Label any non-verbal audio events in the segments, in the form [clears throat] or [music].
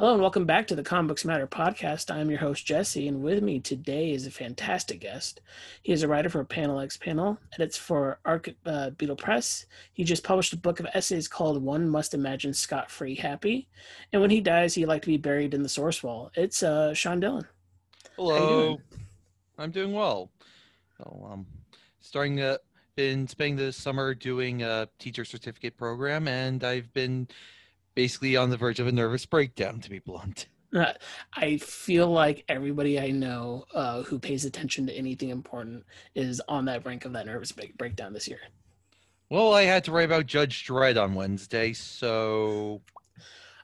Hello and welcome back to the Comic Books Matter podcast. I'm your host Jesse, and with me today is a fantastic guest. He is a writer for Panel X Panel, edits for Arc uh, Beetle Press. He just published a book of essays called "One Must Imagine Scott Free Happy," and when he dies, he'd like to be buried in the source wall. It's uh, Sean Dillon. Hello, I'm doing well. So, um, starting uh, been spending the summer doing a teacher certificate program, and I've been basically on the verge of a nervous breakdown, to be blunt. Uh, I feel like everybody I know uh, who pays attention to anything important is on that brink of that nervous break- breakdown this year. Well, I had to write about Judge Dredd on Wednesday, so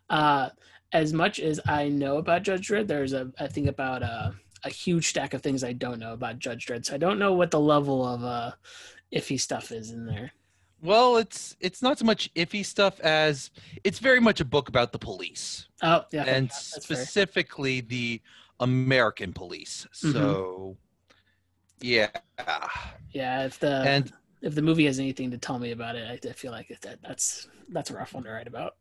Uh, as much as I know about Judge Dredd, there's a I think about a, a huge stack of things I don't know about Judge Dredd. So I don't know what the level of uh, iffy stuff is in there. Well, it's it's not so much iffy stuff as it's very much a book about the police Oh yeah, and fair. specifically the American police. Mhm. So, yeah, yeah. If the and if the movie has anything to tell me about it, I, I feel like that that's that's a rough one to write about.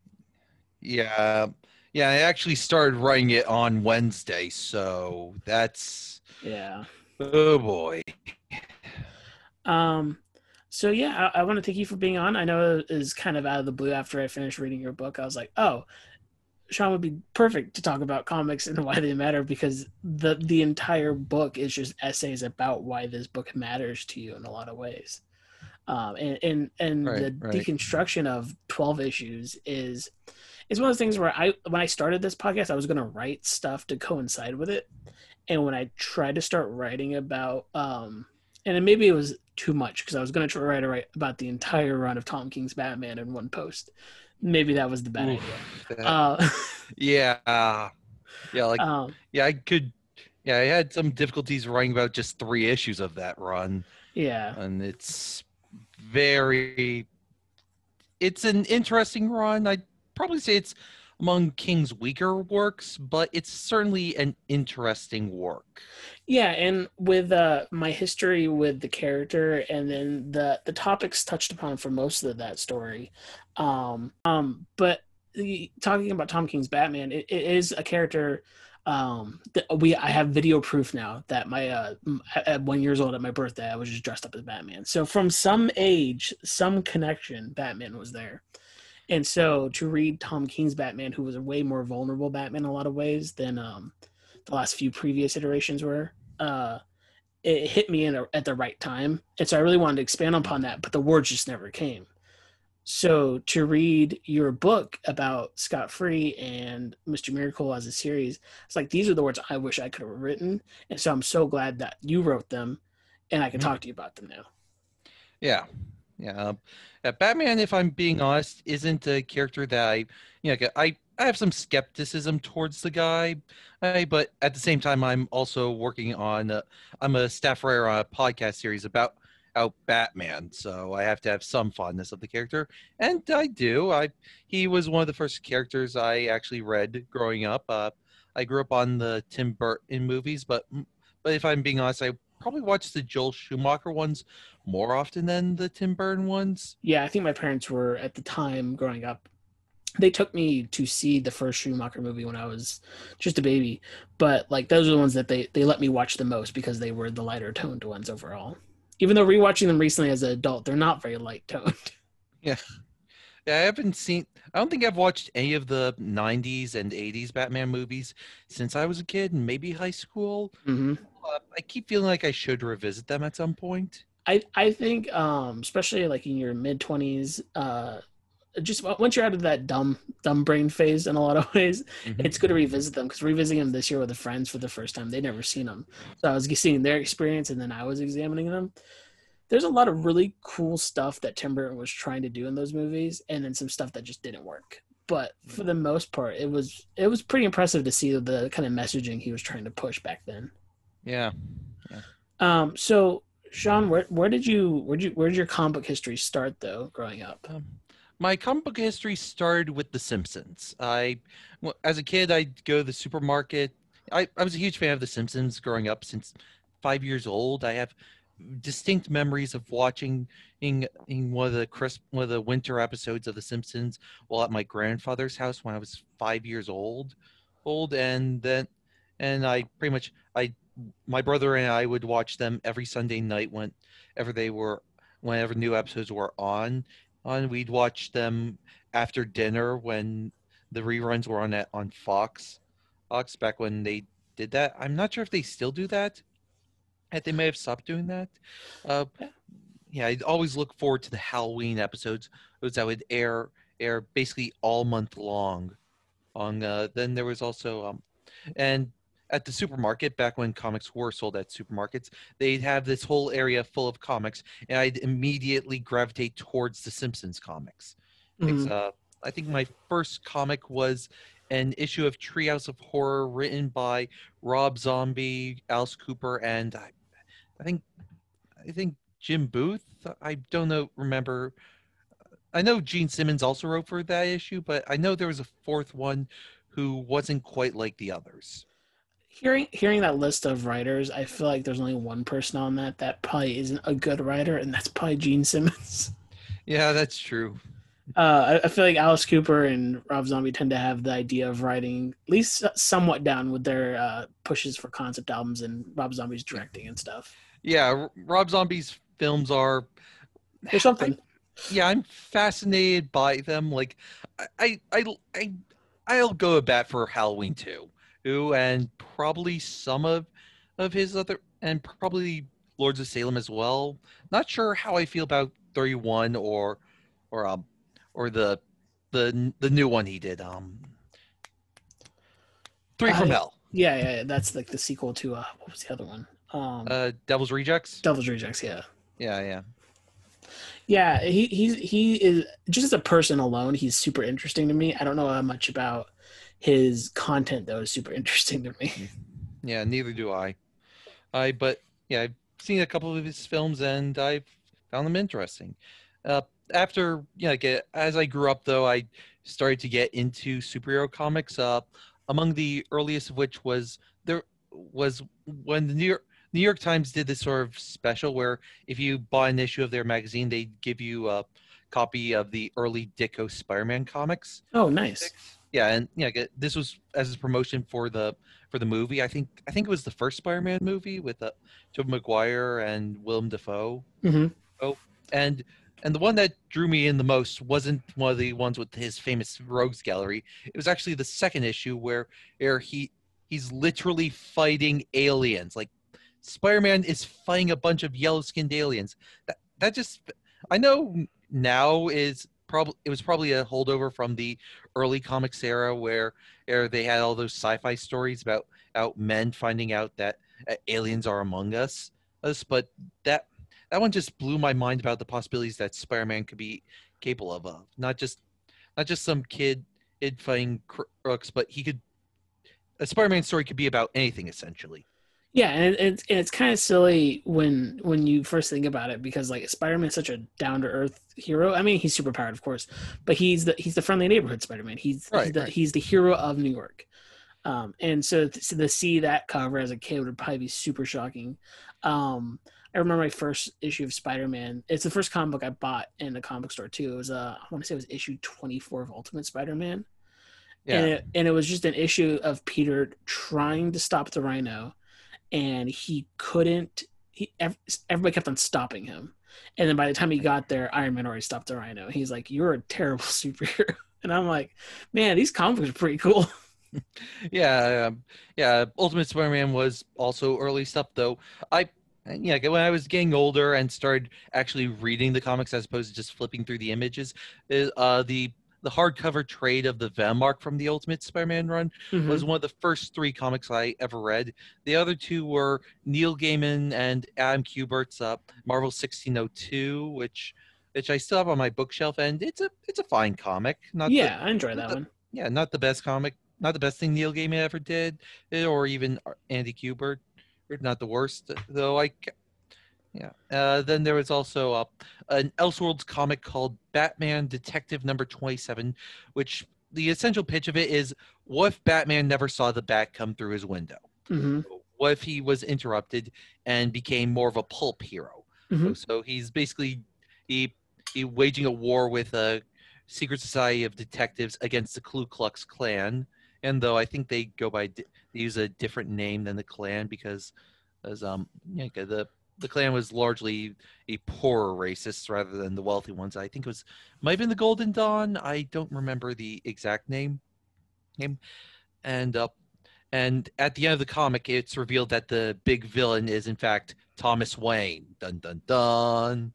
Yeah. Yeah, I actually started writing it on Wednesday, so that's Yeah. oh boy. Um, so yeah, I, I want to thank you for being on. I know it is kind of out of the blue after I finished reading your book. I was like, oh, Sean would be perfect to talk about comics and [laughs] why they matter because the the entire book is just essays about why this book matters to you in a lot of ways. Um, and and and Right, the right. deconstruction of twelve issues is is one of those things where I when I started this podcast, I was going to write stuff to coincide with it, and when I tried to start writing about um, and maybe it was too much because I was going to try to write, write about the entire run of Tom King's Batman in one post. Maybe that was the bad Oof, idea. that- Uh, [laughs] yeah. Yeah, like um, yeah, I could yeah, I had some difficulties writing about just 3 issues of that run yeah, and it's very it's an interesting run. I'd probably say it's among King's weaker works, but it's certainly an interesting work. yeah, and with uh, my history with the character, and then the the topics touched upon for most of that story, um, um, but the, talking about Tom King's Batman, it, it is a character. Um, that we I have video proof now that my uh at one years old at my birthday I was just dressed up as Batman. So from some age, some connection, Batman was there. And so to read Tom King's Batman, who was a way more vulnerable Batman in a lot of ways than um, the last few previous iterations were, uh, it hit me in a, at the right time. And so I really wanted to expand upon that, but the words just never came. So to read your book about Scott Free and Mr. Miracle as a series, it's like these are the words I wish I could have written. And so I'm so glad that you wrote them and I can Mhm. talk to you about them now. Yeah, yeah. yeah, Batman, if I'm being honest, isn't a character that I, you know, I I have some skepticism towards the guy, I, but at the same time, I'm also working on. Uh, I'm a staff writer on a podcast series about out Batman, so I have to have some fondness of the character, and I do. I he was one of the first characters I actually read growing up. Uh, I grew up on the Tim Burton movies, but but if I'm being honest, I probably watched the Joel Schumacher ones more often than the Tim Burton ones. Yeah, I think my parents were at the time growing up. They took me to see the first Schumacher movie when I was just a baby, but like those are the ones that they they let me watch the most because they were the lighter toned ones overall. Even though rewatching them recently as an adult, they're not very light toned. Yeah, I haven't seen. I don't think I've watched any of the '90s and '80s Batman movies since I was a kid, and maybe high school. hmm Uh, I keep feeling like I should revisit them at some point. I I think um, especially like in your mid twenties, uh, just once you're out of that dumb dumb brain phase in a lot of ways, Mhm. it's good to revisit them because revisiting them this year with the friends for the first time, they'd never seen them. So I was seeing their experience and then I was examining them. There's a lot of really cool stuff that Tim Burton was trying to do in those movies, and then some stuff that just didn't work. But for the most part, it was it was pretty impressive to see the kind of messaging he was trying to push back then. Yeah, Um, so Sean, where where did you where did you where did your comic book history start though, growing up? Um, my comic book history started with The Simpsons. I, well, as a kid, I'd go to the supermarket. I, I was a huge fan of The Simpsons growing up since five years old. I have distinct memories of watching in, in one of the Chris, one of the winter episodes of The Simpsons while at my grandfather's house when I was five years old. old, and then and I pretty much I my brother and I would watch them every Sunday night whenever they were whenever new episodes were on. On we'd watch them after dinner when the reruns were on at on Fox. Fox back when they did that. I'm not sure if they still do that. I they may have stopped doing that. Uh, yeah, I'd always look forward to the Halloween episodes, those that would air air basically all month long. On uh, then there was also um, and at the supermarket back when comics were sold at supermarkets, they'd have this whole area full of comics, and I'd immediately gravitate towards the Simpsons comics. Mhm. Uh, I think my first comic was an issue of Treehouse of Horror written by Rob Zombie, Alice Cooper, and I, I think I think Jim Booth. I don't know. Remember? I know Gene Simmons also wrote for that issue, but I know there was a fourth one who wasn't quite like the others. Hearing hearing that list of writers, I feel like there's only one person on that that probably isn't a good writer, and that's probably Gene Simmons. Yeah, that's true. Uh, I, I feel like Alice Cooper and Rob Zombie tend to have the idea of writing at least somewhat down with their uh, pushes for concept albums and Rob Zombie's directing and stuff. Yeah, Rob Zombie's films are There's something. yeah i'm fascinated by them like i i i i'll go a bat for halloween too, who and probably some of of his other and probably lords of salem as well not sure how i feel about 31 or or um or the the the new one he did um three from Uh, hell yeah, yeah, yeah, that's like the sequel to uh, what was the other one? Um, uh devil's rejects Devil's Rejects. Yeah, yeah yeah yeah. He he's he is just as a person alone. He's super interesting to me. I don't know how much about his content though is super [laughs] interesting to me. Yeah, neither do I. I but yeah, I've seen a couple of his films and I've found them interesting. Uh, after yeah, like, uh, as I grew up though, I started to get into superhero comics. Uh, among the earliest of which was there was when the New York New York Times did this sort of special where if you bought an issue of their magazine, they'd give you a copy of the early Ditko Spider-Man comics Oh, nice. yeah and yeah get- this was as a promotion for the for the movie i think i think it was the first spider-man movie with uh, tobey maguire and willem dafoe hmm and and the one that drew me in the most wasn't one of the ones with his famous rogues gallery. It was actually the second issue where where he he's literally fighting aliens. Like spider-man is fighting a bunch of yellow-skinned aliens. That that just i know now is probably it was probably a holdover from the early comics era where where they had all those sci-fi stories about out men finding out that uh, aliens are among us us but that that one just blew my mind about the possibilities that Spider-Man could be capable of. uh, Not just not just some kid kid fighting crooks, but he could a Spider-Man story could be about anything essentially. Yeah, and it's and it's kind of silly when when you first think about it because like Spider-Man's such a down to earth hero. I mean, he's super powered, of course, but he's the he's the friendly neighborhood Spider-Man. He's Right, he's, the, right. he's the hero of New York. Um, and so to, to see that cover as a kid would probably be super shocking. Um, I remember my first issue of Spider-Man. It's the first comic book I bought in the comic store too. It was uh, I want to say it was issue 24 of Ultimate Spider-Man. Yeah. And it, and it was just an issue of Peter trying to stop the Rhino, and he couldn't. He everybody kept on stopping him, and then by the time he got there, Iron Man already stopped the Rhino. He's like, "You're a terrible [laughs] superhero," and I'm like, "Man, these comics are pretty cool." [laughs] yeah, um, yeah. Ultimate Spider-Man was also early stuff, though. I, yeah, when I was getting older and started actually reading the comics as opposed to just flipping through the images, uh, the the hardcover trade of the Venom arc from the Ultimate Spider-Man run Mhm. was one of the first three comics I ever read. The other two were Neil Gaiman and Adam Kubert's uh, Marvel 1602, which which I still have on my bookshelf, and it's a it's a fine comic. Not the- yeah, I enjoy that the- one. yeah, not the best comic, not the best thing Neil Gaiman ever did, eh, or even Andy Kubert, not the worst though. I, yeah. Uh, then there was also uh, an Elseworlds comic called Batman Detective Number Twenty Seven, which the essential pitch of it is: what if Batman never saw the bat come through his window? hmm What if he was interrupted and became more of a pulp hero? Mhm. So he's basically he, he waging a war with a secret society of detectives against the Ku Klux Klan, and though I think they go by they use a different name than the Klan because as um the the Klan was largely a poorer racist rather than the wealthy ones. I think it was might have been the Golden Dawn. I don't remember the exact name. Name, and uh, and at the end of the comic, it's revealed that the big villain is in fact Thomas Wayne. Dun dun dun.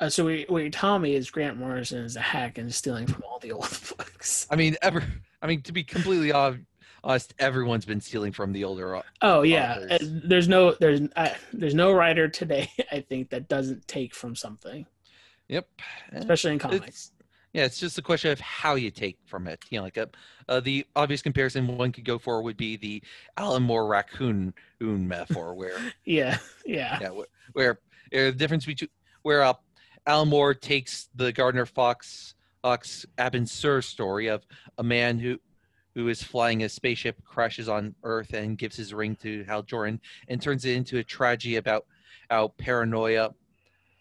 Uh, so we, wait, Tommy is Grant Morrison is a hack and stealing from all the old [laughs] books. I mean, ever. I mean, to be completely honest, everyone's been stealing from the older. Oh yeah. Uh, there's no there's I, there's no writer today [laughs] I think that doesn't take from something, Yep. Especially in comics. Yeah, it's just a question of how you take from it. You know, like a, uh, the obvious comparison one could go for would be the Alan Moore raccoon oon metaphor, where [laughs] Yeah, yeah, yeah, where, where uh, the difference between where uh, Alan Moore takes the Gardner Fox Fox Abin Sur story of a man who who is flying a spaceship crashes on Earth and gives his ring to Hal Jordan and turns it into a tragedy about how paranoia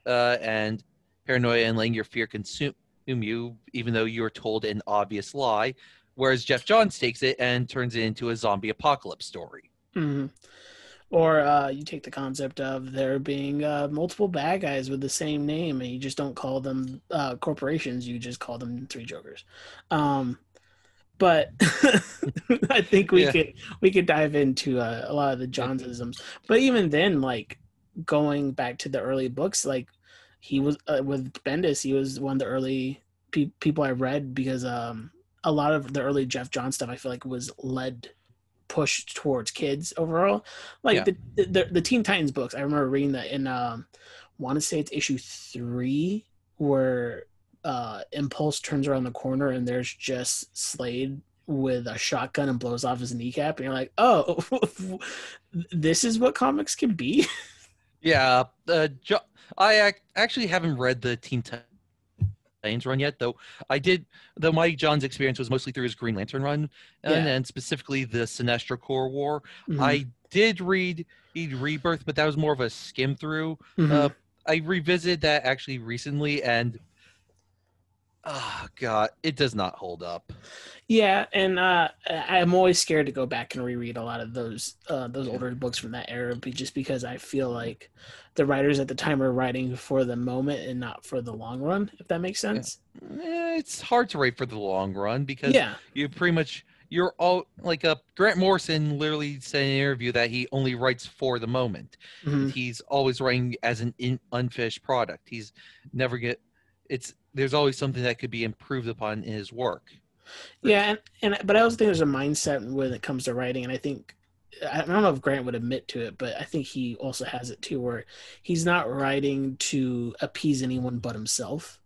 uh, and paranoia and letting your fear consume you, even though you are told an obvious lie. Whereas Geoff Johns takes it and turns it into a zombie apocalypse story. hmm Or uh, you take the concept of there being uh, multiple bad guys with the same name, and you just don't call them uh, corporations. You just call them Three Jokers. Um, but [laughs] I think we Yeah. could we could dive into uh, a lot of the Johnsisms. But even then, like going back to the early books, like he was uh, with Bendis, he was one of the early pe- people I read because um, a lot of the early Geoff Johns stuff I feel like was led pushed towards kids overall. Like Yeah. the, the the Teen Titans books, I remember reading that in um, want to say it's issue three where uh, Impulse turns around the corner and there's just Slade with a shotgun and blows off his kneecap, and you're like, oh, [laughs] this is what comics can be. [laughs] Yeah, uh, jo- I ac- actually haven't read the Teen Titans run yet, though. I did. Though Mike John's experience was mostly through his Green Lantern run, and, Yeah. and specifically the Sinestro Corps War. Mhm. I did read read Rebirth, but that was more of a skim through. Mhm. Uh, I revisited that actually recently, and oh god, it does not hold up. Yeah, and uh, I'm always scared to go back and reread a lot of those uh, those older books from that era, just because I feel like the writers at the time are writing for the moment and not for the long run. If that makes sense. Eh, It's hard to write for the long run because Yeah. you pretty much you're all like a Grant Morrison literally said in an interview that he only writes for the moment. Mhm. He's always writing as an in, unfinished product. He's never get it's there's always something that could be improved upon in his work. Yeah, and, and but I also think there's a mindset when it comes to writing, and I think I don't know if Grant would admit to it, but I think he also has it too, where he's not writing to appease anyone but himself.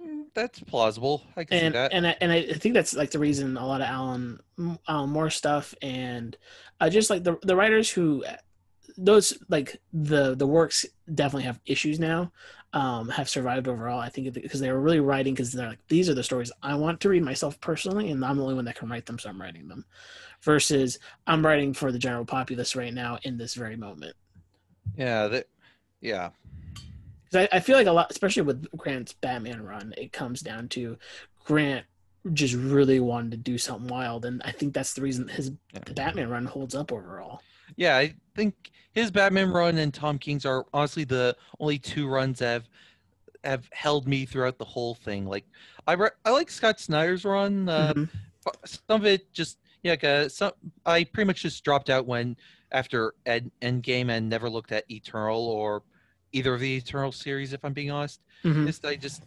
Mm, That's plausible. I can see and that. and I, and I think that's like the reason a lot of Alan Alan Moore stuff and uh, just like the the writers who those like the the works definitely have issues now um have survived overall i think because they were really writing because they're like these are the stories i want to read myself personally and i'm the only one that can write them so i'm writing them versus i'm writing for the general populace right now in this very moment yeah, that yeah. because I, I feel like a lot especially with grant's batman run it comes down to grant just really wanted to do something wild and i think that's the reason his Yeah. the batman run holds up overall Yeah, I think his Batman run and Tom King's are honestly the only two runs that have have held me throughout the whole thing. Like I re- I like Scott Snyder's run. Uh, Mhm. Some of it just yeah, like, uh, some I pretty much just dropped out when after Ed, Endgame and never looked at Eternal or either of the Eternal series. If I'm being honest, Mhm. just I just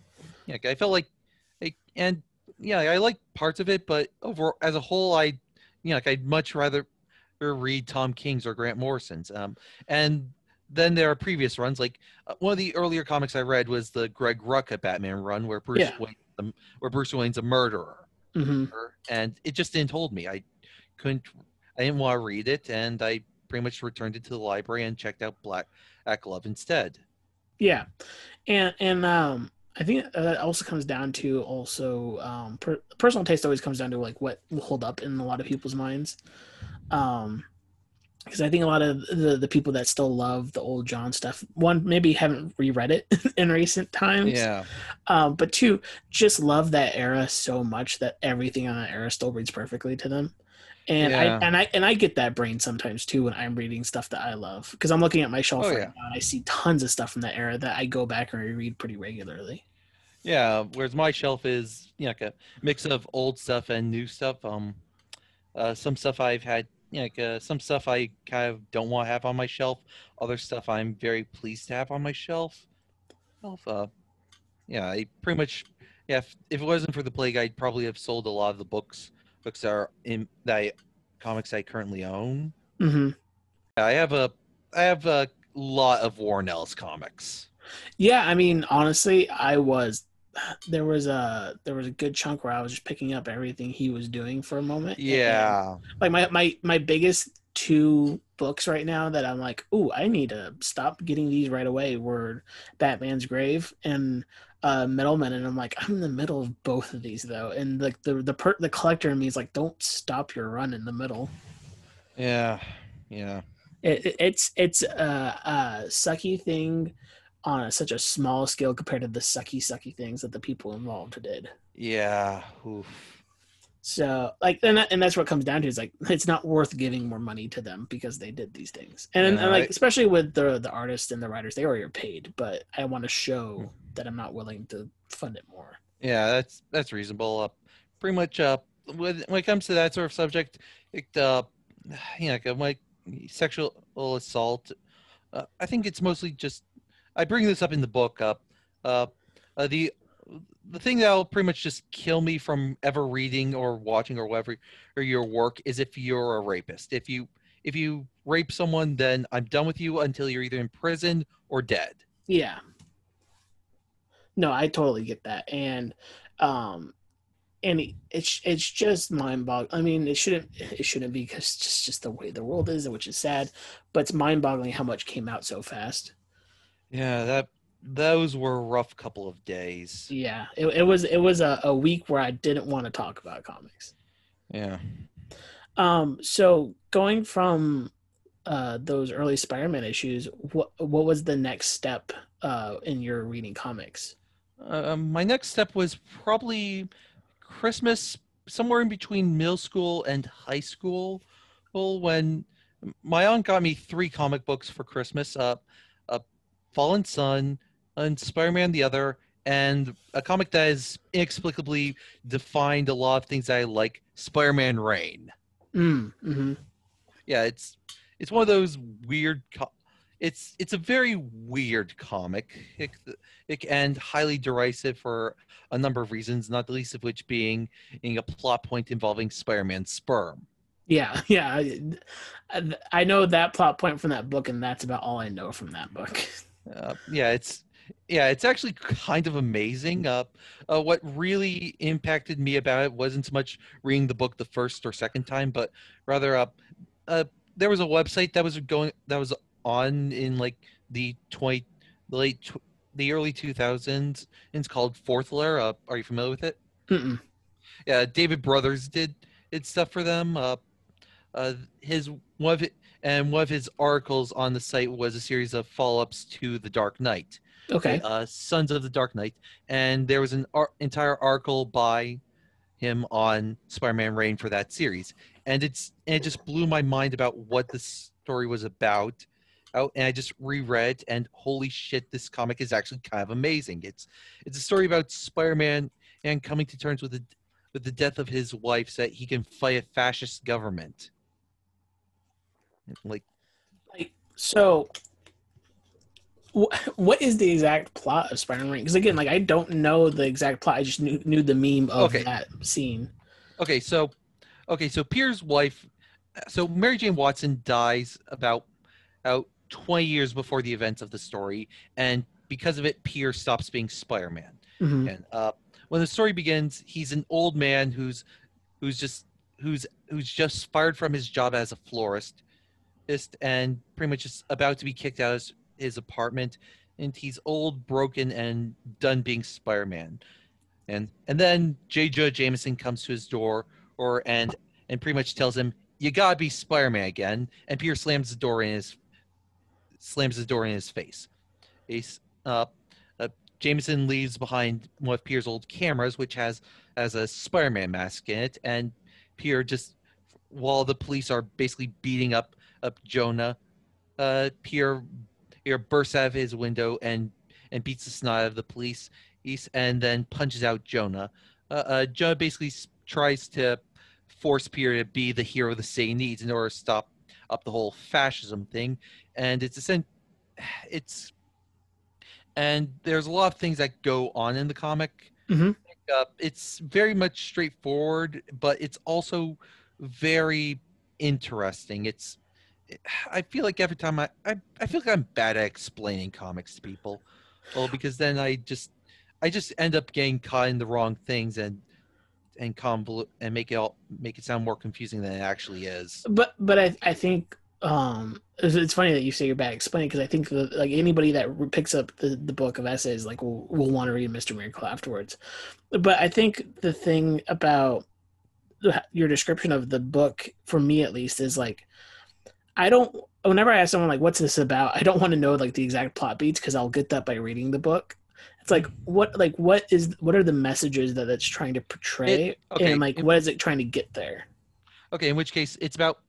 yeah, I felt like, like and yeah, I like parts of it, but over as a whole, I you know, like I'd much rather read Tom King's or Grant Morrison's. Um, and then there are previous runs, like uh, one of the earlier comics I read was the Greg Rucka Batman run, where Bruce Yeah. Wayne, um, where Bruce Wayne's a murderer, Mhm. and it just didn't hold me. I couldn't, I didn't want to read it, and I pretty much returned it to the library and checked out Black Black Glove instead. Yeah, and and um, I think that also comes down to also um, per, personal taste always comes down to like what will hold up in a lot of people's minds. Um, because I think a lot of the the people that still love the old John stuff, one maybe haven't reread it [laughs] in recent times. Yeah, Um, but two, just love that era so much that everything on that era still reads perfectly to them. And Yeah. I and I and I get that brain sometimes too when I'm reading stuff that I love because I'm looking at my shelf Oh, right yeah. now and I see tons of stuff from that era that I go back and reread pretty regularly. Yeah, whereas my shelf is you know, like a mix of old stuff and new stuff. Um, uh, some stuff I've had, you know, like uh, some stuff I kind of don't want to have on my shelf. Other stuff I'm very pleased to have on my shelf. Well, uh, yeah, I pretty much, yeah. If, if it wasn't for the plague, I'd probably have sold a lot of the books books are in that I, comics I currently own. hmm I have a I have a lot of Warren Ellis comics. Yeah, I mean, honestly, I was there was a there was a good chunk where I was just picking up everything he was doing for a moment. and- Yeah, like my my my biggest two books right now that I'm like, ooh, I need to stop getting these right away were Batman's Grave and uh Middleman, and I'm like, I'm in the middle of both of these though, and like the the per- the collector in me is like, don't stop your run in the middle. yeah, yeah. It, it- it's it's a, a sucky thing on a, such a small scale compared to the sucky sucky things that the people involved did. Yeah. Oof. So like and that, and that's what it comes down to is like it's not worth giving more money to them because they did these things. And, Yeah, and like I- especially with the the artists and the writers, they already are paid, but I want to Hmm. show that I'm not willing to fund it more. Yeah, that's that's reasonable. Uh, pretty much. Uh, when when it comes to that sort of subject, it, [sighs] uh, you know, like, like sexual assault. Uh, I think it's mostly just. I bring this up in the book. Uh, uh, uh, the the thing that'll pretty much just kill me from ever reading or watching or whatever or your work is if you're a rapist. If you if you rape someone, then I'm done with you until you're either in prison or dead. Yeah. No, I totally get that, and um, and it- it's it's just mind boggling. I mean, it shouldn't it shouldn't be because it's just just the way the world is, which is sad. But it's mind boggling how much came out so fast. Yeah, that those were a rough couple of days. Yeah, it, it was it was a, a week where I didn't want to talk about comics. Yeah. Um, so going from uh those early Spider-Man issues, what what was the next step uh in your reading comics? Um, my next step was probably Christmas, somewhere in between middle school and high school. Well, when my aunt got me three comic books for Christmas: uh, uh, Fallen Son, and Spider-Man the Other, and a comic that has inexplicably defined a lot of things I like: Spider-Man Reign. Mm, hmm yeah it's it's one of those weird co- it's it's a very weird comic it, it, and highly derisive for a number of reasons not the least of which being in a plot point involving spider-man's sperm Yeah, [laughs] yeah. I, I- I know that plot point from that book, and that's about all I know from that book. uh, yeah it's yeah it's actually [laughs] kind of amazing uh, uh, what really impacted me about it wasn't so much reading the book the first or second time but rather uh, uh, there was a website that was going that was on in like the 20 the late tw- the early 2000s it's called 4thletter uh, are you familiar with it? Mm-mm. yeah david brothers did did stuff for them uh, uh his one of it and one of his articles on the site was a series of follow-ups to the dark knight Okay. uh, Sons of the Dark Knight, and there was an ar- entire article by him on Spider-Man Reign for that series, and it's and it just blew my mind about what the story was about. Oh, and I just reread, and holy shit, this comic is actually kind of amazing. It's it's a story about Spider-Man and coming to terms with the with the death of his wife, so that he can fight a fascist government. Like Like, so, wh- what is the exact plot of Spider-Man? Because again, like I don't know the exact plot. I just knew knew the meme of Okay. that scene. Okay, so okay, so Pierre's wife so Mary Jane Watson dies about about 20 years before the events of the story and because of it Pierre stops being Spider-Man. Mhm. And uh when the story begins, he's an old man who's who's just who's who's just fired from his job as a florist and pretty much just about to be kicked out of his, his apartment and he's old, broken and done being Spider-Man. And and then J. Jonah Jameson comes to his door or and and pretty much tells him, You gotta be Spider-Man again, and Peter slams the door in his slams the door in his face. He's uh, uh Jameson leaves behind one of Pierre's old cameras, which has has a Spider-Man mask in it, and Pierre just while the police are basically beating up up Jonah, uh, Pierre, Pierre bursts out of his window and and beats the snot out of the police, and then punches out Jonah. Uh, uh, Jonah basically tries to force Pierre to be the hero the city needs in order to stop up the whole fascism thing, and it's a [sighs] it's and there's a lot of things that go on in the comic. Mhm. Uh, it's very much straightforward, but it's also very interesting. It's [sighs] I feel like every time I, I I feel like I'm bad at explaining comics to people. Well, because then I just I just end up getting caught in the wrong things and and convolute and make it all make it sound more confusing than it actually is. But but I I think um it's, it's funny that you say you're bad at explaining because I think the, like anybody that picks up the, the book of essays like will will want to read Mr. Miracle afterwards. But I think the thing about your description of the book for me at least is like I don't whenever I ask someone like what's this about I don't want to know like the exact plot beats because I'll get that by reading the book. It's like what like what is what are the messages that it's trying to portray okay, and like it- what is it trying to get there? Okay, in which case it's about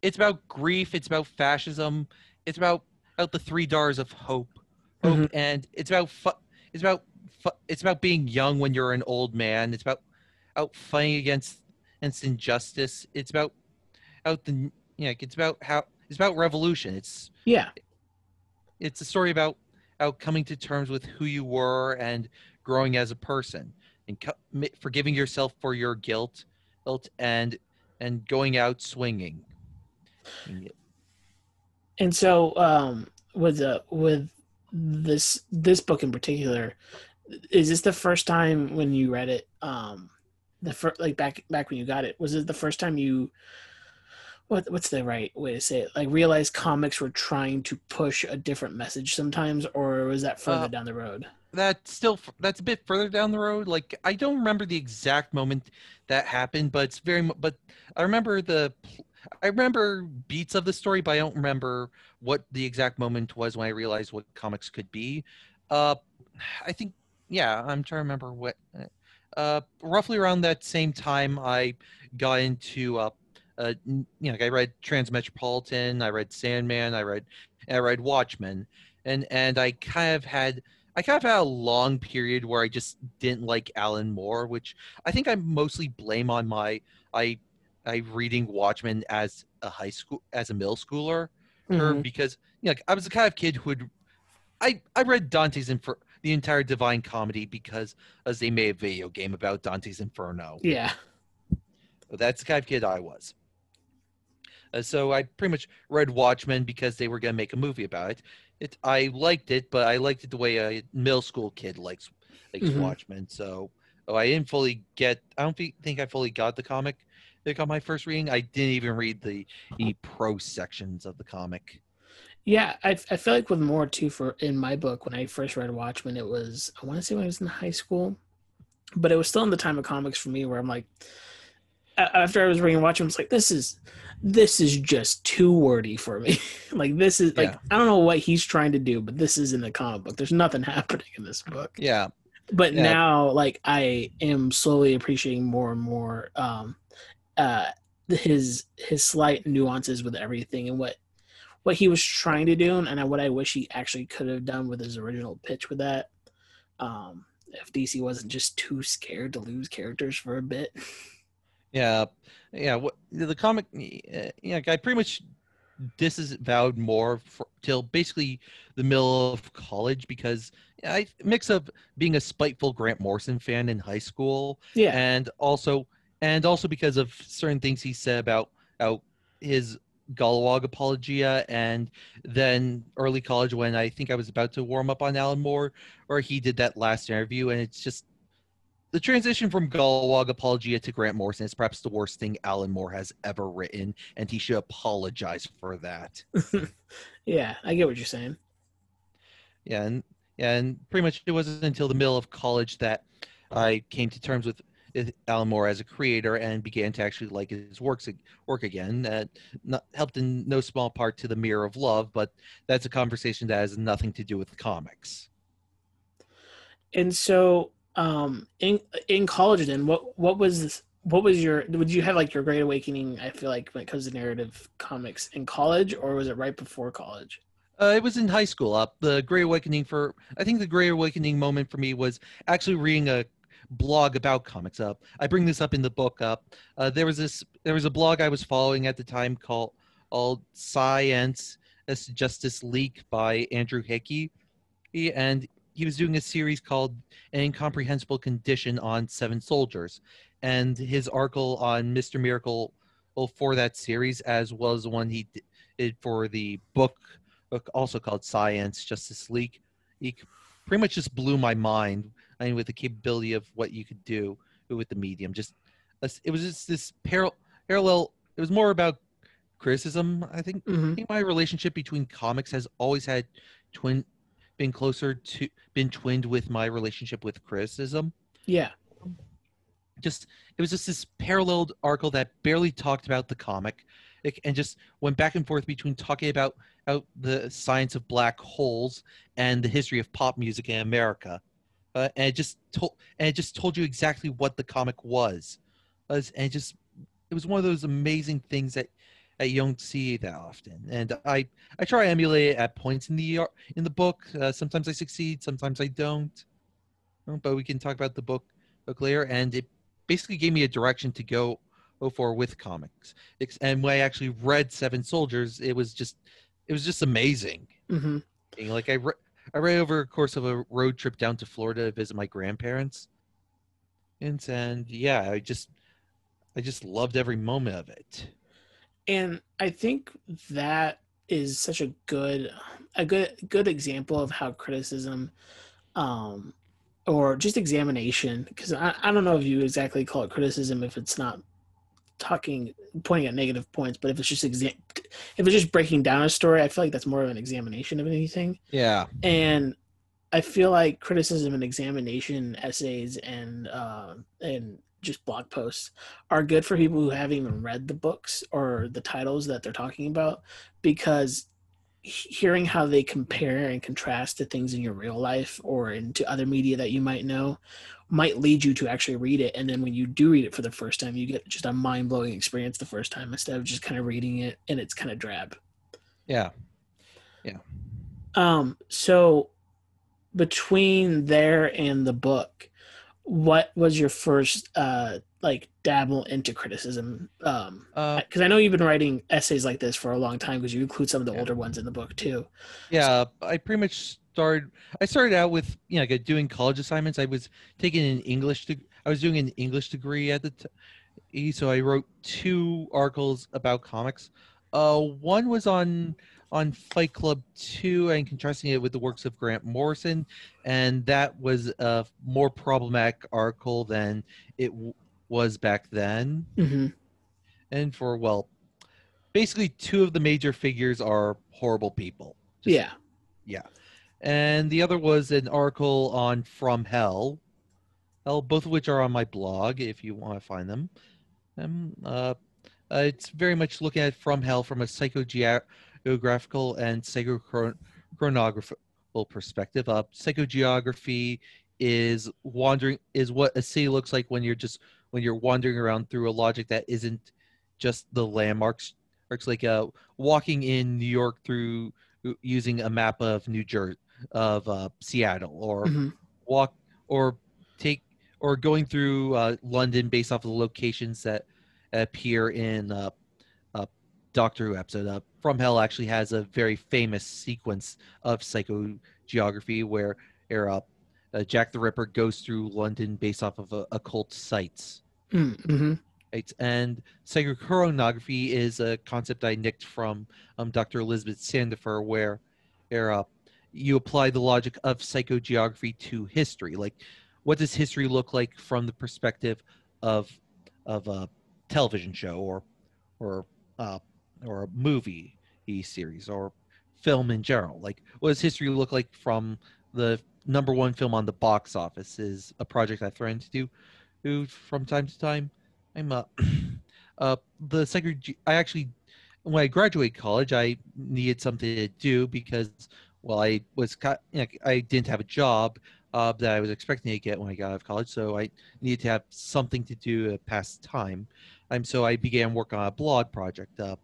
it's about grief, it's about fascism, it's about about the three Dars of hope, hope, Mhm. and it's about fu- it's about fu- it's about being young when you're an old man. It's about out fighting against against injustice. It's about out the yeah. It's about how it's about revolution. It's Yeah. it's a story about out coming to terms with who you were and growing as a person and co- forgiving yourself for your guilt guilt and and going out swinging And so, um, with uh, with this this book in particular, is this the first time when you read it? Um, the first like back back when you got it, was it the first time you? What what's the right way to say it? Like realize comics were trying to push a different message sometimes, or was that further Uh, down the road? that's still that's a bit further down the road like i don't remember the exact moment that happened but it's very but i remember the i remember beats of the story but i don't remember what the exact moment was when i realized what comics could be uh i think yeah i'm trying to remember what uh roughly around that same time i got into uh uh, you know, I read Transmetropolitan, I read Sandman, I read, I read Watchmen, and and I kind of had I kind of had a long period where I just didn't like Alan Moore, which I think I mostly blame on my I I reading Watchmen as a high school as a middle schooler or Mhm. because you know I was the kind of kid who would I I read Dante's Infer the entire Divine Comedy because as they made a video game about Dante's Inferno. Yeah, That's the kind of kid I was. Uh, so I pretty much read Watchmen because they were going to make a movie about it. It I liked it, but I liked it the way a middle school kid likes likes Mhm. Watchmen. So oh, I didn't fully get. I don't think I fully got the comic. Like on my first reading, I didn't even read the the prose sections of the comic. yeah. I I feel like with more too for in my book when I first read Watchmen, it was I want to say when I was in high school, but it was still in the time of comics for me where I'm like, after I was reading Watchmen, it's like this is this is just too wordy for me. [laughs] like this is like Yeah. I don't know what he's trying to do, but this is in the comic book. There's nothing [laughs] happening in this book. Yeah, But Yeah. now, like I am slowly appreciating more and more um, uh, his his slight nuances with everything and what what he was trying to do, and what I wish he actually could have done with his original pitch with that. Um, if DC wasn't just too scared to lose characters for a bit. [laughs] yeah, yeah. What the comic? uh, Yeah, I pretty much disavowed more for, till basically the middle of college because I mix of being a spiteful Grant Morrison fan in high school Yeah, and also and also because of certain things he said about out his Golliwog apologia and then early college when I think I was about to warm up on Alan Moore or he did that last interview and it's just the transition from Golliwog apologia to Grant Morrison is perhaps the worst thing Alan Moore has ever written and he should apologize for that. [laughs] yeah, I get what you're saying. Yeah, and and pretty much it wasn't until the middle of college that I came to terms with Alan Moore as a creator and began to actually like his works work again. Uh, not, helped in no small part to the Mirror of Love, but that's a conversation that has nothing to do with comics. And so, um, in in college, then what what was what was your would you have like your great awakening i feel like when it comes to narrative comics in college or was it right before college Uh, it was in high school. Up the Great Awakening for I think the Great Awakening moment for me was actually reading a blog about comics. Up, I bring this up in the book. Up, uh, there was this there was a blog I was following at the time called called Science as Justice Leak by Andrew Hickey, and he was doing a series called An Incomprehensible Condition on Seven Soldiers, and his article on Mister Miracle for that series, as well as the one he did for the book book also called Science Justice League. He pretty much just blew my mind. I mean, with the capability of what you could do with the medium, just it was just this parallel. Parallel. It was more about criticism. I think. mm-hmm. I think my relationship between comics has always had twin, been closer to, been twinned with my relationship with criticism yeah just it was just this paralleled article that barely talked about the comic it, and just went back and forth between talking about, about the science of black holes and the history of pop music in America. Uh, and it just told and it just told you exactly what the comic was. As- and it just it was one of those amazing things that, that you don't see that often. And I I try to emulate it at points in the in the book. Uh, sometimes I succeed, sometimes I don't. Uh, But we can talk about the book book later. And it basically gave me a direction to go for with comics. And when I actually read Seven Soldiers, it was just it was just amazing. hmm Like I re- I read over a course of a road trip down to Florida to visit my grandparents. And and yeah, I just I just loved every moment of it. And i think that is such a good a good good example of how criticism um or just examination because I, I don't know if you exactly call it criticism if it's not talking pointing at negative points but if it's just exam if it's just breaking down a story i feel like that's more of an examination of anything Yeah. and I feel like criticism and examination essays and uh, and just blog posts are good for people who haven't even read the books or the titles that they're talking about because hearing how they compare and contrast to things in your real life or into other media that you might know might lead you to actually read it and then when you do read it for the first time you get just a mind-blowing experience the first time instead of just kind of reading it and it's kind of drab Yeah. Yeah. Um, so between there and the book, what was your first uh like dabble into criticism? Um Uh, because I know you've been writing essays like this for a long time because you include some of the Yeah. older ones in the book too. yeah. I pretty much started. I started out with you know like, doing college assignments. I was taking an English. deg- I was doing an English degree at the t- so I wrote two articles about comics. Uh, one was on on Fight Club two and contrasting it with the works of Grant Morrison, and that was a more problematic article than it w- was back then. hmm And for well, basically two of the major figures are horrible people. Just- Yeah. and the other was an article on From Hell, Hell, both of which are on my blog if you want to find them. Um, uh, uh, it's very much looking at From Hell from a psychogeographical and psychochronographical perspective. Uh, psychogeography is wandering is what a city looks like when you're just when you're wandering around through a logic that isn't just the landmarks. It's like uh, walking in New York through using a map of New Jersey of uh, Seattle or hmm walk or take or going through uh, London based off of the locations that appear in uh, Doctor Who episode. Uh, From Hell actually has a very famous sequence of psychogeography where, where uh, uh, Jack the Ripper goes through London based off of uh, occult sites. hmm Right? And psychochronography is a concept I nicked from um, Dr. Elizabeth Sandifer, where, where uh, you apply the logic of psychogeography to history. Like, what does history look like from the perspective of of a television show or or uh, or a movie series or film in general? Like, what does history look like from the number one film on the box office? Is a project I threaten to do, from time to time. I'm uh, [clears throat] uh the psycho. I actually, when I graduated college, I needed something to do because well, I was you know, I didn't have a job. uh, that I was expecting to get when I got out of college. So I needed to have something to do to pass time. Um, so I began work on a blog project. Uh,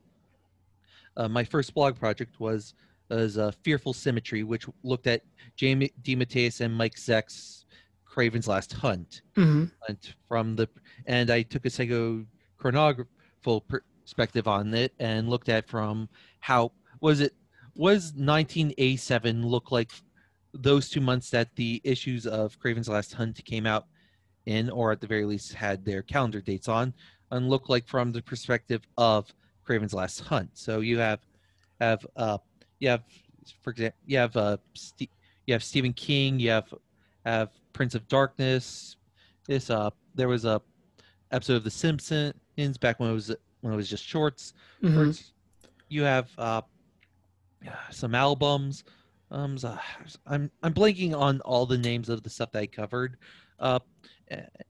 uh, my first blog project was was uh, Fearful Symmetry, which looked at J.M. DeMatteis and Mike Zeck's Kraven's Last Hunt. Mm-hmm. And from the and I took a psychochronographical perspective on it and looked at from how was it was 1987 look like those two months that the issues of Kraven's Last Hunt came out in, or at the very least had their calendar dates on, and look like from the perspective of Kraven's Last Hunt. So you have have uh you have for example you have uh St- you have Stephen King, you have have Prince of Darkness. This uh there was a episode of The Simpsons back when it was when it was just shorts. Mm-hmm. You have uh some albums. Um, so I'm I'm blanking on all the names of the stuff that I covered. Uh,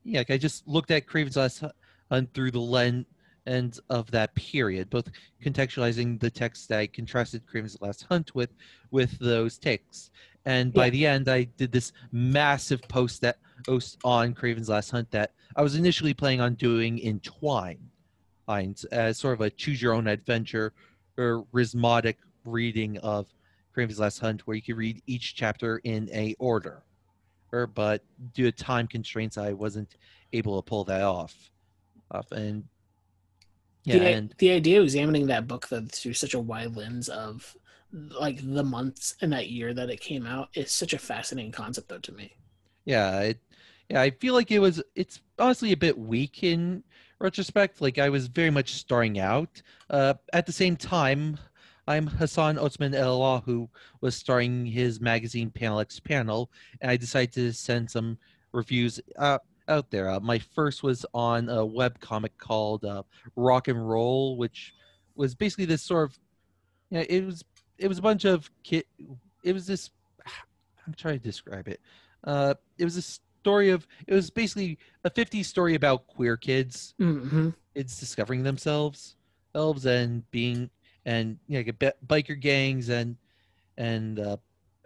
yeah, like I just looked at Kraven's Last Hunt through the lens and of that period, both contextualizing the text that I contrasted Kraven's Last Hunt with, with those texts. And by Yeah. the end, I did this massive post that post on Kraven's Last Hunt that I was initially planning on doing in Twine, lines as sort of a choose your own adventure or rhythmic reading of Kraven's Last Hunt, where you could read each chapter in a order. Or, but due to time constraints, I wasn't able to pull that off. Off and yeah, the, and the idea of examining that book though, through such a wide lens of like the months in that year that it came out is such a fascinating concept though to me. yeah, it, yeah, I feel like it was. It's honestly a bit weak in retrospect. Like I was very much starting out. Uh, at the same time, I'm Hassan Otsmane-Elhaou was starring his magazine Panel X Panel, and I decided to send some reviews uh, out there. Uh, my first was on a web comic called uh, Rock and Roll, which was basically this sort of, yeah, it was it was a bunch of kid. It was this. [sighs] I'm trying to describe it. Uh, it was a story of. It was basically a 50s story about queer kids Mm-hmm. it's discovering themselves elves and being and you know like, bi- biker gangs and and uh,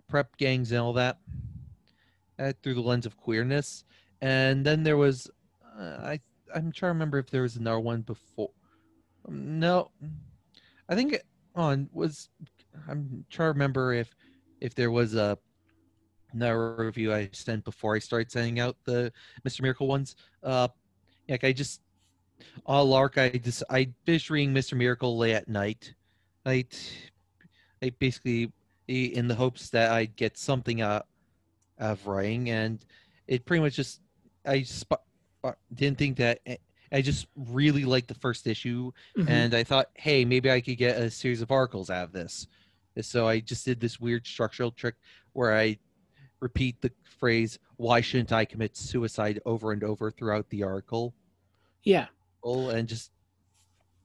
prep gangs and all that uh, through the lens of queerness and then there was uh, i i'm trying to remember if there was another one before um, no i think on was i'm trying to remember if if there was a another review i sent before i started sending out the mr miracle ones uh like i just on Lark, I just I finished reading Mr. Miracle late at night. I, I basically in the hopes that I'd get something out of writing, and it pretty much just I sp- uh, didn't think that eh, I just really liked the first issue, Mhm. and I thought, hey, maybe I could get a series of articles out of this. So I just did this weird structural trick where I repeat the phrase "Why shouldn't I commit suicide?" over and over throughout the article yeah. and just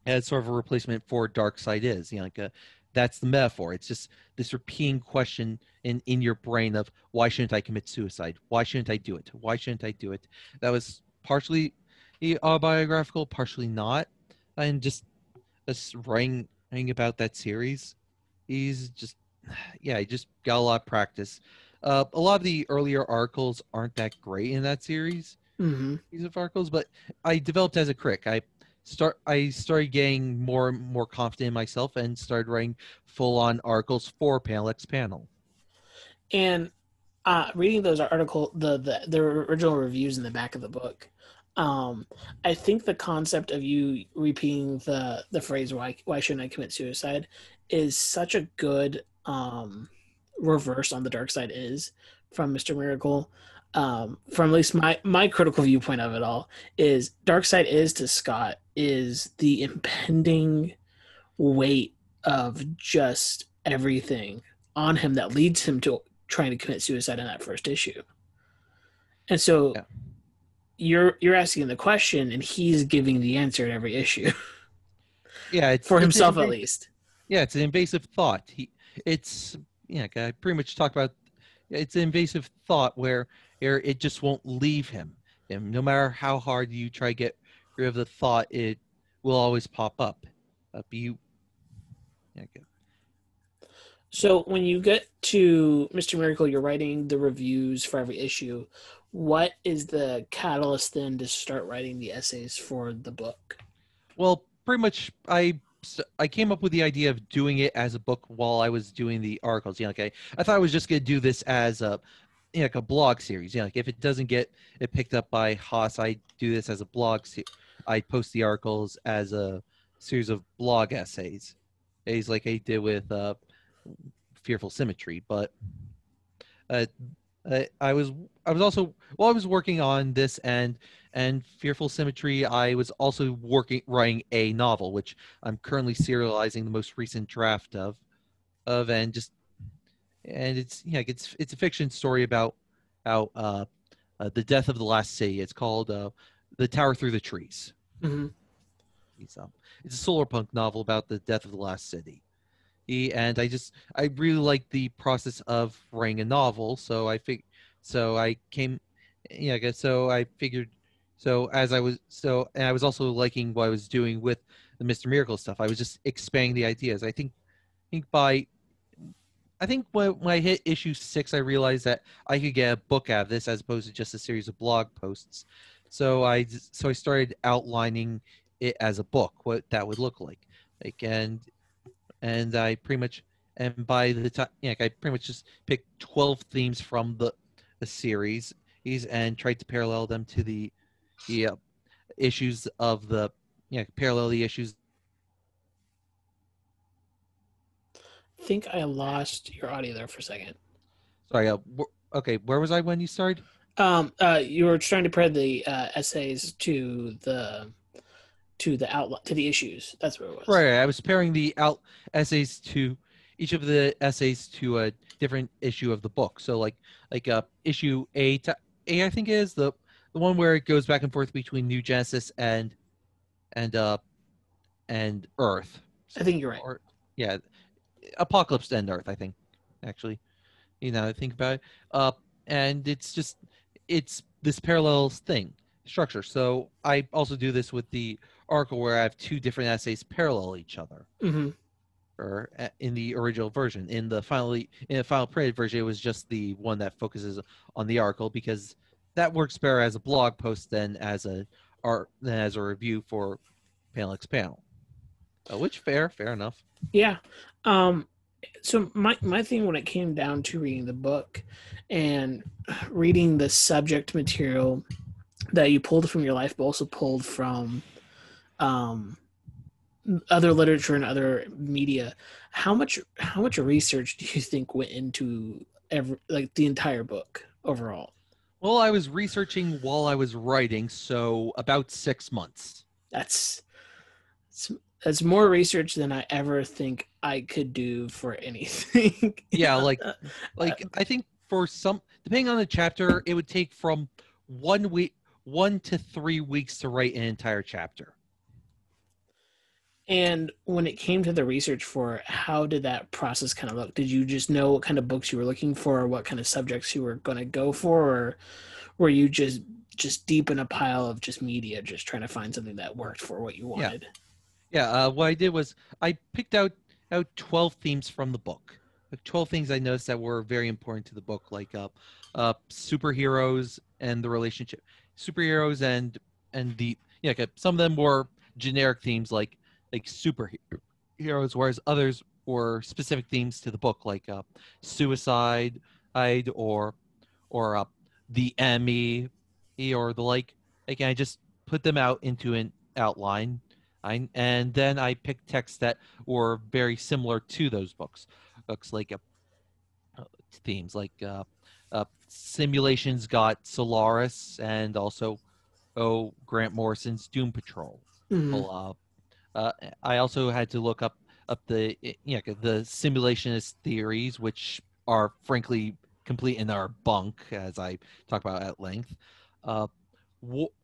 as sort of a replacement for Darkseid is you know like a, that's the metaphor. It's just this repeating question in in your brain of why shouldn't i commit suicide? Why shouldn't i do it? Why shouldn't i do it? That was partially autobiographical partially not. And just just writing, writing about that series he's just [sighs] yeah he just got a lot of practice. Uh, a lot of the earlier articles aren't that great in that series Mm-hmm. these articles, but I developed as a critic. I start I started getting more and more confident in myself and started writing full on articles for Panel X Panel. And uh, reading those article, the, the the original reviews in the back of the book, um, I think the concept of you repeating the the phrase "why why shouldn't I commit suicide" is such a good um, reverse on the Darkseid is from Mister Miracle. Um, from at least my my critical viewpoint of it all is Darkseid is to Scott is the impending weight of just everything on him that leads him to trying to commit suicide in that first issue. And so Yeah. you're you're asking the question and he's giving the answer in every issue [laughs] Yeah, it's for himself at least. Yeah, it's an invasive thought. He, it's yeah, I pretty much talked about. It's an invasive thought where, where it just won't leave him. And no matter how hard you try to get rid of the thought, it will always pop up. Up you. Yeah. So when you get to Mr. Miracle, you're writing the reviews for every issue. What is the catalyst then to start writing the essays for the book? Well, pretty much I I came up with the idea of doing it as a book while I was doing the articles. You know, okay, I thought I was just gonna do this as a you know, like a blog series. You know, like if it doesn't get it picked up by Haas, I do this as a blog. Se- I post the articles as a series of blog essays, essays like I did with uh, Fearful Symmetry. But uh, I was I was also while I was working on this and and Fearful Symmetry, I was also working writing a novel, which I'm currently serializing the most recent draft of, of and just and it's yeah it's it's a fiction story about how uh, uh, the death of the last city. It's called uh, the Tower Through the Trees. Mm-hmm. It's, um, it's a solar punk novel about the death of the last city. He, and I just I really like the process of writing a novel, so I fig so I came yeah, I guess so I figured so as I was so and I was also liking what I was doing with the Mr. Miracle stuff. I was just expanding the ideas. I think I think by I think when, when I hit issue six, I realized that I could get a book out of this as opposed to just a series of blog posts. So I so I started outlining it as a book, what that would look like. Like and and I pretty much and by the time yeah, I pretty much just picked twelve themes from the the series and tried to parallel them to the the uh, issues of the yeah parallel the issues think I lost your audio there for a second. Sorry. Uh, okay, where was I when you started? Um, uh, you were trying to pair the uh, essays to the to the outline to the issues. That's what it was. Right. I was pairing the out essays to each of the essays to a different issue of the book. So like like uh issue A to A I think is the the one where it goes back and forth between New Genesis and and uh and Earth. I think you're right. Or, yeah, Apokolips and Earth. I think actually, you know, I think about it. Uh, and it's just it's this parallel thing structure. So I also do this with the article where I have two different essays parallel each other. Mm-hmm. Or uh, in the original version, in the finally in the final printed version, it was just the one that focuses on the article because that works better as a blog post than as a art than as a review for Panel X Panel. Uh, which fair, fair enough. Yeah. Um, so my my thing when it came down to reading the book and reading the subject material that you pulled from your life, but also pulled from um, other literature and other media, how much how much research do you think went into every like the entire book overall? Well, I was researching while I was writing, so about six months. That's that's more research than I ever think I could do for anything. [laughs] yeah, like like um, I think for some depending on the chapter, it would take from one week one to three weeks to write an entire chapter. And when it came to the research for how did that process kind of look? Did you just know what kind of books you were looking for or what kind of subjects you were going to go for or were you just just deep in a pile of just media just trying to find something that worked for what you wanted? Yeah, yeah uh, what I did was I picked out out 12 themes from the book. 12 things I noticed that were very important to the book like uh, uh superheroes and the relationship superheroes and and the yeah, some of them were generic themes like like superheroes, whereas others were specific themes to the book, like uh, suicide, or or uh, the Emmy, or the like. Again, I just put them out into an outline, I, and then I picked texts that were very similar to those books. Books like uh, themes like uh, uh, simulations got Solaris, and also oh Grant Morrison's Doom Patrol. Mm-hmm. Uh, I also had to look up up the you know, the simulationist theories, which are frankly complete in our bunk, as I talk about at length. Uh,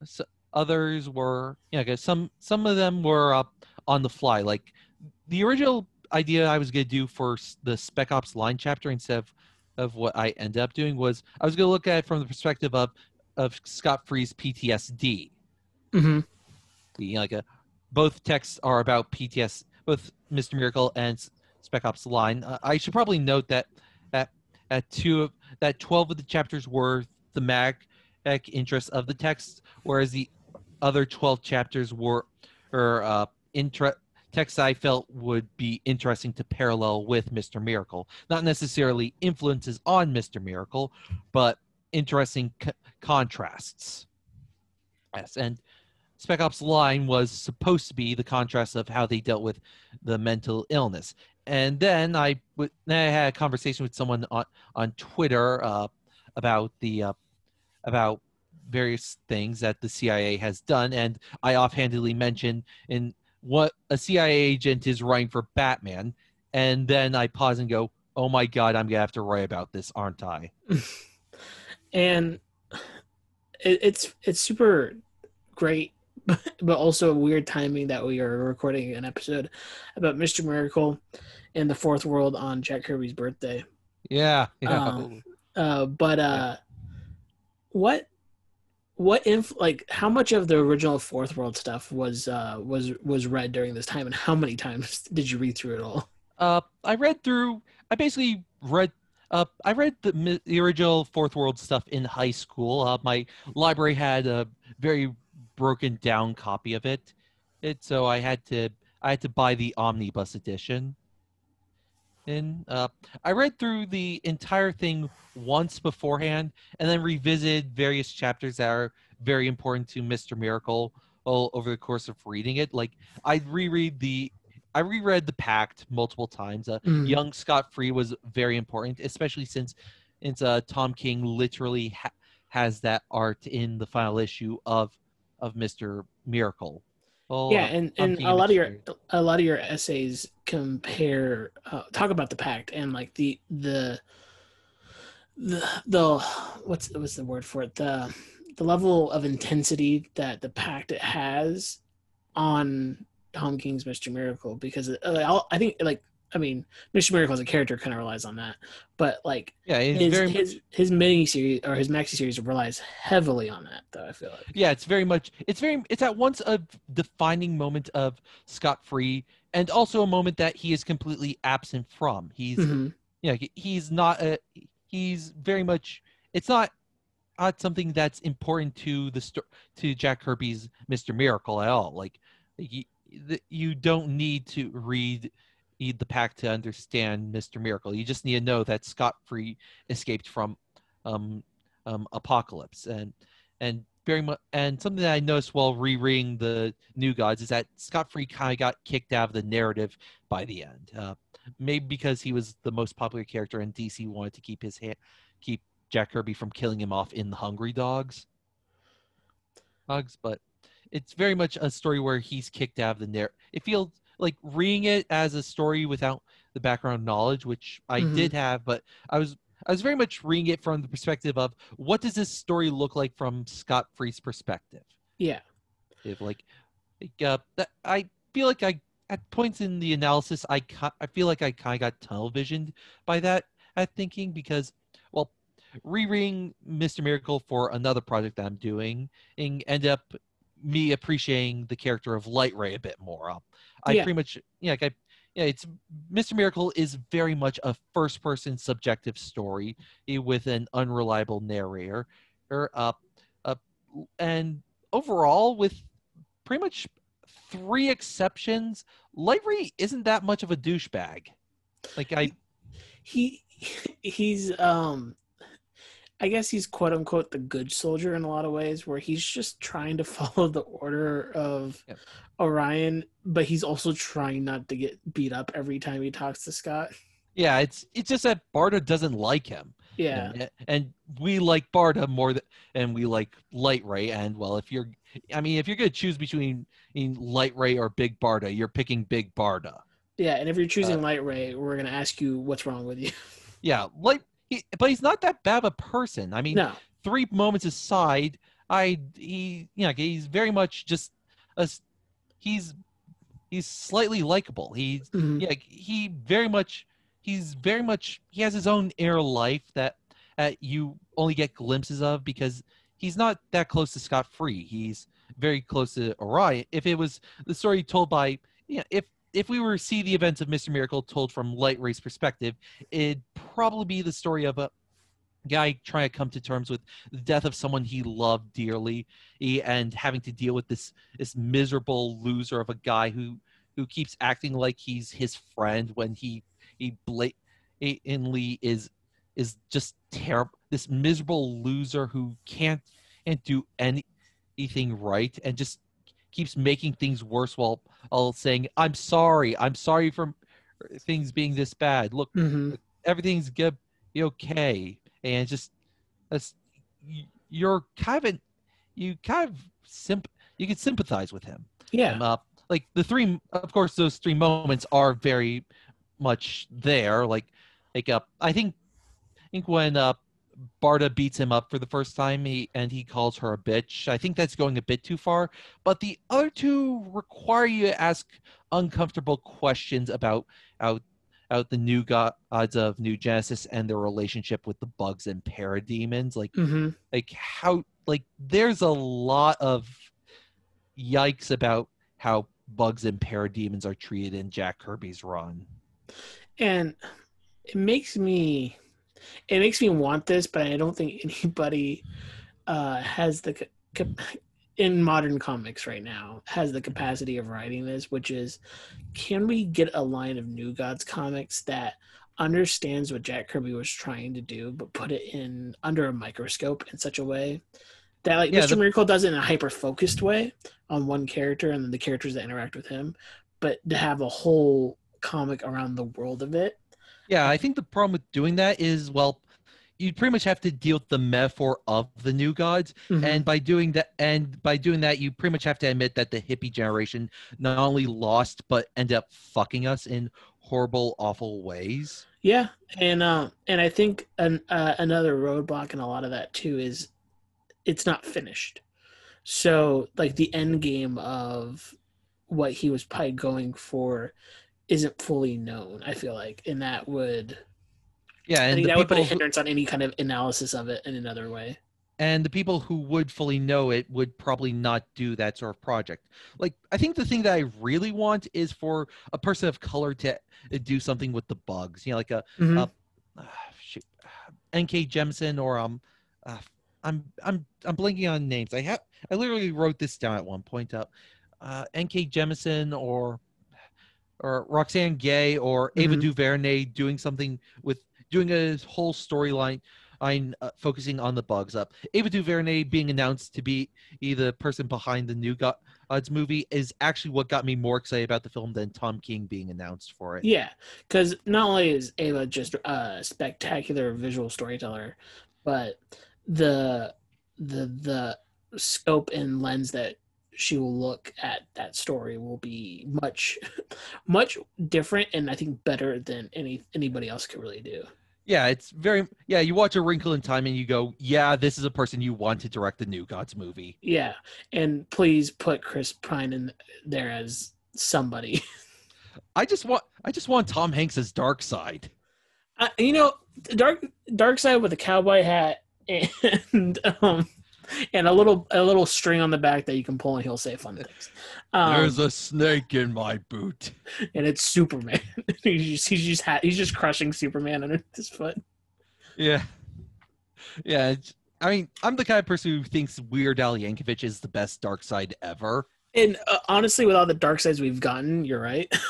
so others were, you know, some some of them were up on the fly. Like the original idea I was going to do for the Spec Ops line chapter instead of of what I ended up doing was I was going to look at it from the perspective of of Scott Free's PTSD. Mm-hmm. Being like a both texts are about PTS. Both Mr. Miracle and Spec Ops: Line. Uh, I should probably note that that at two of that twelve of the chapters were thematic interests of the text, whereas the other twelve chapters were or uh, intra- texts I felt would be interesting to parallel with Mr. Miracle. Not necessarily influences on Mr. Miracle, but interesting c- contrasts. Yes, and Spec Ops Line was supposed to be the contrast of how they dealt with the mental illness. And then I, w- then I had a conversation with someone on, on Twitter uh, about the uh, about various things that the CIA has done, and I offhandedly mentioned in what a CIA agent is writing for Batman, and then I pause and go, "Oh my God, I'm gonna have to write about this, aren't I?" [laughs] and it, it's it's super great [laughs] but also weird timing that we are recording an episode about Mr. Miracle in the fourth world on Jack Kirby's birthday. Yeah. yeah. Um, uh, but uh, what what inf like how much of the original fourth world stuff was uh was was read during this time and how many times [laughs] did you read through it all uh i read through i basically read uh, I read the, the original Fourth World stuff in high school. Uh, my library had a very broken down copy of it. It so I had to I had to buy the omnibus edition. And uh, I read through the entire thing once beforehand, and then revisited various chapters that are very important to Mister Miracle all over the course of reading it. Like I reread the I reread the Pact multiple times. Uh, Mm. Young Scott Free was very important, especially since it's uh, Tom King literally ha- has that art in the final issue of of Mister Miracle. Well, yeah and and a lot of your a lot of your essays compare uh, talk about the pact and like the the the the what's what's the word for it the the level of intensity that the pact it has on Tom King's Mr. Miracle because uh, I'll- I think like I mean Mr. Miracle as a character kind of relies on that but like yeah, his very his, his mini series or his maxi series relies heavily on that though I feel like yeah it's very much it's very it's at once a defining moment of scott free and also a moment that he is completely absent from he's Mhm. yeah he- he's not a he's very much it's not not something that's important to the sto- to jack kirby's mr miracle at all like you, the, you don't need to read read the Pact to understand mr miracle you just need to know that scott free escaped from um um Apokolips and and very much and something that i noticed while rereading the new gods is that scott free kind of got kicked out of the narrative by the end uh, maybe because he was the most popular character and DC wanted to keep his hand, keep Jack Kirby from killing him off in the Hungry Dogs. Dogs, but it's very much a story where he's kicked out of the narrative. It feels like reading it as a story without the background knowledge, which I Mhm. did have, but I was I was very much reading it from the perspective of what does this story look like from Scott Free's perspective yeah if like, like uh, that I feel like I at points in the analysis I ki- I feel like I kind of got tunnel visioned by that at thinking because well rereading Mr. Miracle for another project that I'm doing and end up me appreciating the character of Lightray a bit more. Um, I Yeah. pretty much yeah like I yeah it's Mr. Miracle is very much a first person subjective story eh, with an unreliable narrator or uh, uh and overall with pretty much three exceptions Lightray isn't that much of a douchebag like I he he's um I guess he's quote unquote the good soldier in a lot of ways where he's just trying to [laughs] follow the order of Yep. Orion, but he's also trying not to get beat up every time he talks to Scott. yeah it's it's just that Barda doesn't like him Yeah. and, and we like Barda more than and we like Lightray and well if you're I mean if you're gonna choose between Lightray or Big Barda you're picking Big Barda Yeah, and if you're choosing Uh, Lightray, we're gonna ask you what's wrong with you. [laughs] yeah Light he, but he's not that bad of a person I mean no. three moments aside I he you know he's very much just a he's he's slightly likable he's Mhm. yeah he very much he's very much he has his own inner life that uh, you only get glimpses of because he's not that close to scott free he's very close to orion if it was the story told by you know if if we were to see the events of Mr. Miracle told from Lightray's perspective, it'd probably be the story of a guy trying to come to terms with the death of someone he loved dearly and having to deal with this this miserable loser of a guy who who keeps acting like he's his friend when he he blatantly is is just terrible this miserable loser who can't can't do anything right and just keeps making things worse while all saying i'm sorry. I'm sorry for things being this bad. Look Mhm. everything's gonna okay. And just that's you're kind of you kind of simp you can sympathize with him. Yeah. um, uh, like the three of course those three moments are very much there. Like like uh, i think i think when uh barda beats him up for the first time he and he calls her a bitch. I think that's going a bit too far but the other two require you to ask uncomfortable questions about out out the new gods of new genesis and their relationship with the bugs and parademons. Like hmm like how like there's a lot of yikes about how bugs and parademons are treated in Jack Kirby's run. and it makes me it makes me want this but i don't think [laughs] anybody uh has the in modern comics right now has the capacity of writing this which is can we get a line of new gods comics that understands what jack kirby was trying to do but put it in under a microscope in such a way that like Yeah, mr the- miracle does it in a hyper focused way on one character and then the characters that interact with him but to have a whole comic around the world of it Yeah, I think the problem with doing that is well, you pretty much have to deal with the metaphor of the new gods, Mhm. and by doing that, and by doing that, you pretty much have to admit that the hippie generation not only lost but ended up fucking us in horrible, awful ways. Yeah, and uh, and I think an, uh, another roadblock in a lot of that too is it's not finished. So like the end game of what he was probably going for isn't fully known. I feel like, and that would Yeah, I and think that would put a people who- hindrance on any kind of analysis of it in another way. and the people who would fully know it would probably not do that sort of project like i think the thing that i really want is for a person of color to uh, do something with the bugs you know like a Mhm. uh, uh, shoot, [sighs] nk jemisin or um uh, i'm i'm i'm blanking on names i have i literally wrote this down at one point up uh nk jemisin or or roxane gay or ava Mhm. duvernay doing something with doing a whole storyline I'm uh, focusing on the bugs up. Ava DuVernay being announced to be the person behind the New Gods movie is actually what got me more excited about the film than Tom King being announced for it. Yeah, because not only is Ava just a spectacular visual storyteller, but the the the scope and lens that she will look at that story will be much [laughs] much different and I think better than any anybody else could really do. Yeah, it's very yeah. You watch A Wrinkle in Time and you go, yeah, this is a person you want to direct the New Gods movie. Yeah, and please put Chris Pine in there as somebody. [laughs] I just want I just want Tom Hanks as Darkseid. Uh, you know, dark Darkseid with a cowboy hat and [laughs] um and a little a little string on the back that you can pull and he'll say fun things. Um, There's a snake in my boot. and it's Superman. [laughs] he's just he's just ha- he's just crushing Superman under his foot. Yeah, yeah. I mean, I'm the kind of person who thinks Weird Al Yankovic is the best Darkseid ever. And uh, honestly, with all the Darkseids we've gotten, you're right. [laughs]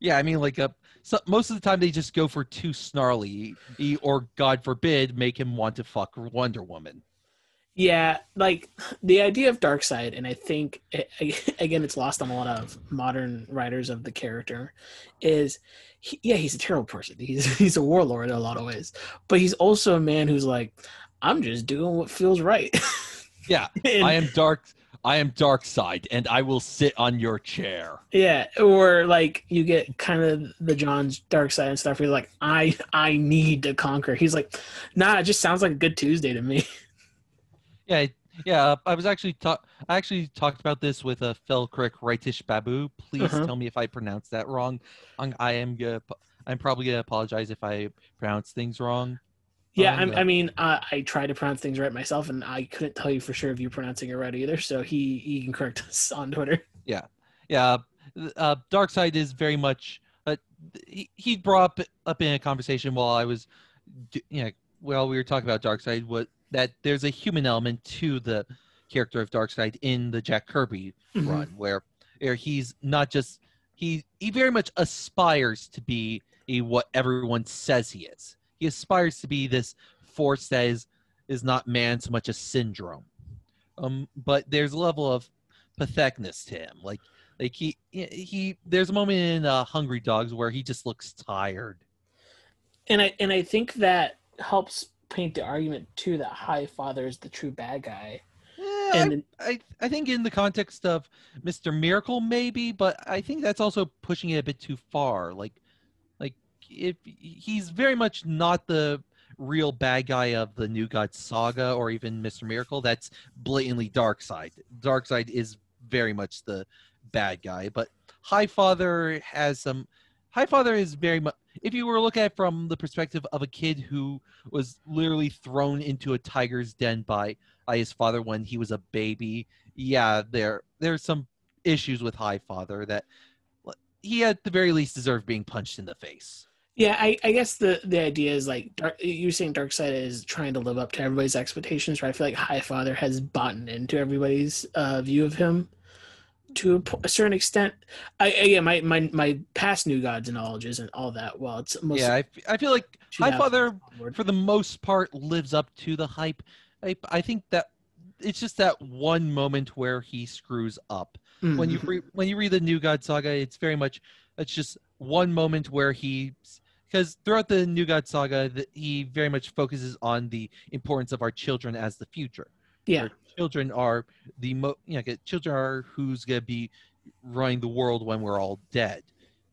Yeah, I mean, like, uh, so most of the time they just go for too snarly, or God forbid, make him want to fuck Wonder Woman. Yeah, like the idea of Darkseid, and I think it, [laughs] again, it's lost on a lot of modern writers of the character. Is he, yeah, he's a terrible person. He's [laughs] he's a warlord in a lot of ways, but he's also a man who's like, I'm just doing what feels right. [laughs] Yeah, And- I am dark. I am Darkseid, and I will sit on your chair. Yeah, or like you get kind of the Johns' dark side and stuff. Where you're like, I I need to conquer. He's like, nah, it just sounds like a good Tuesday to me. Yeah, yeah. uh, I was actually talk. I actually talked about this with a uh, Felkrick Rightish Babu. Please Uh-huh. tell me if I pronounced that wrong. I'm, gonna. I'm probably gonna apologize if I pronounce things wrong. Yeah, Um, I'm, yeah. I mean, uh, I try to pronounce things right myself, and I couldn't tell you for sure if you're pronouncing it right either. So he he can correct us [laughs] on Twitter. Yeah, uh, Darkseid is very much. Uh, he, he brought up, up in a conversation while I was, you know, while we were talking about Darkseid, what that there's a human element to the character of Darkseid in the Jack Kirby Mhm. run, where, where he's not just he he very much aspires to be a, what everyone says he is. He aspires to be this force that is is not man so much a syndrome. Um, but there's a level of patheticness to him. Like like he he there's a moment in uh, Hungry Dogs where he just looks tired. and I and I think that helps paint the argument too that High Father is the true bad guy. Eh, And I, then- I I think in the context of Mr. Miracle maybe, but I think that's also pushing it a bit too far. Like like if he's very much not the real bad guy of the New God saga or even Mr. Miracle, that's blatantly Darkseid. Dark Side is very much the bad guy, but High Father has some High Father is very much if you were to look at from the perspective of a kid who was literally thrown into a tiger's den by by his father when he was a baby. Yeah, there there's some issues with High Father that he at the very least deserved being punched in the face. Yeah, I, I guess the the idea is like Dark, you saying Darkseid is trying to live up to everybody's expectations, right? I feel like High Father has bought into everybody's uh, view of him to a, certain extent. I, yeah, my, my my past New Gods knowledge isn't all that well. It's mostly yeah, I, I feel like High Father for the most part lives up to the hype. I, I think that it's just that one moment where he screws up. When you Mhm. re- when you read the New God saga, it's very much it's just one moment where he because throughout the New God saga, the, he very much focuses on the importance of our children as the future. Yeah, children are the mo you know, children are who's gonna be running the world when we're all dead,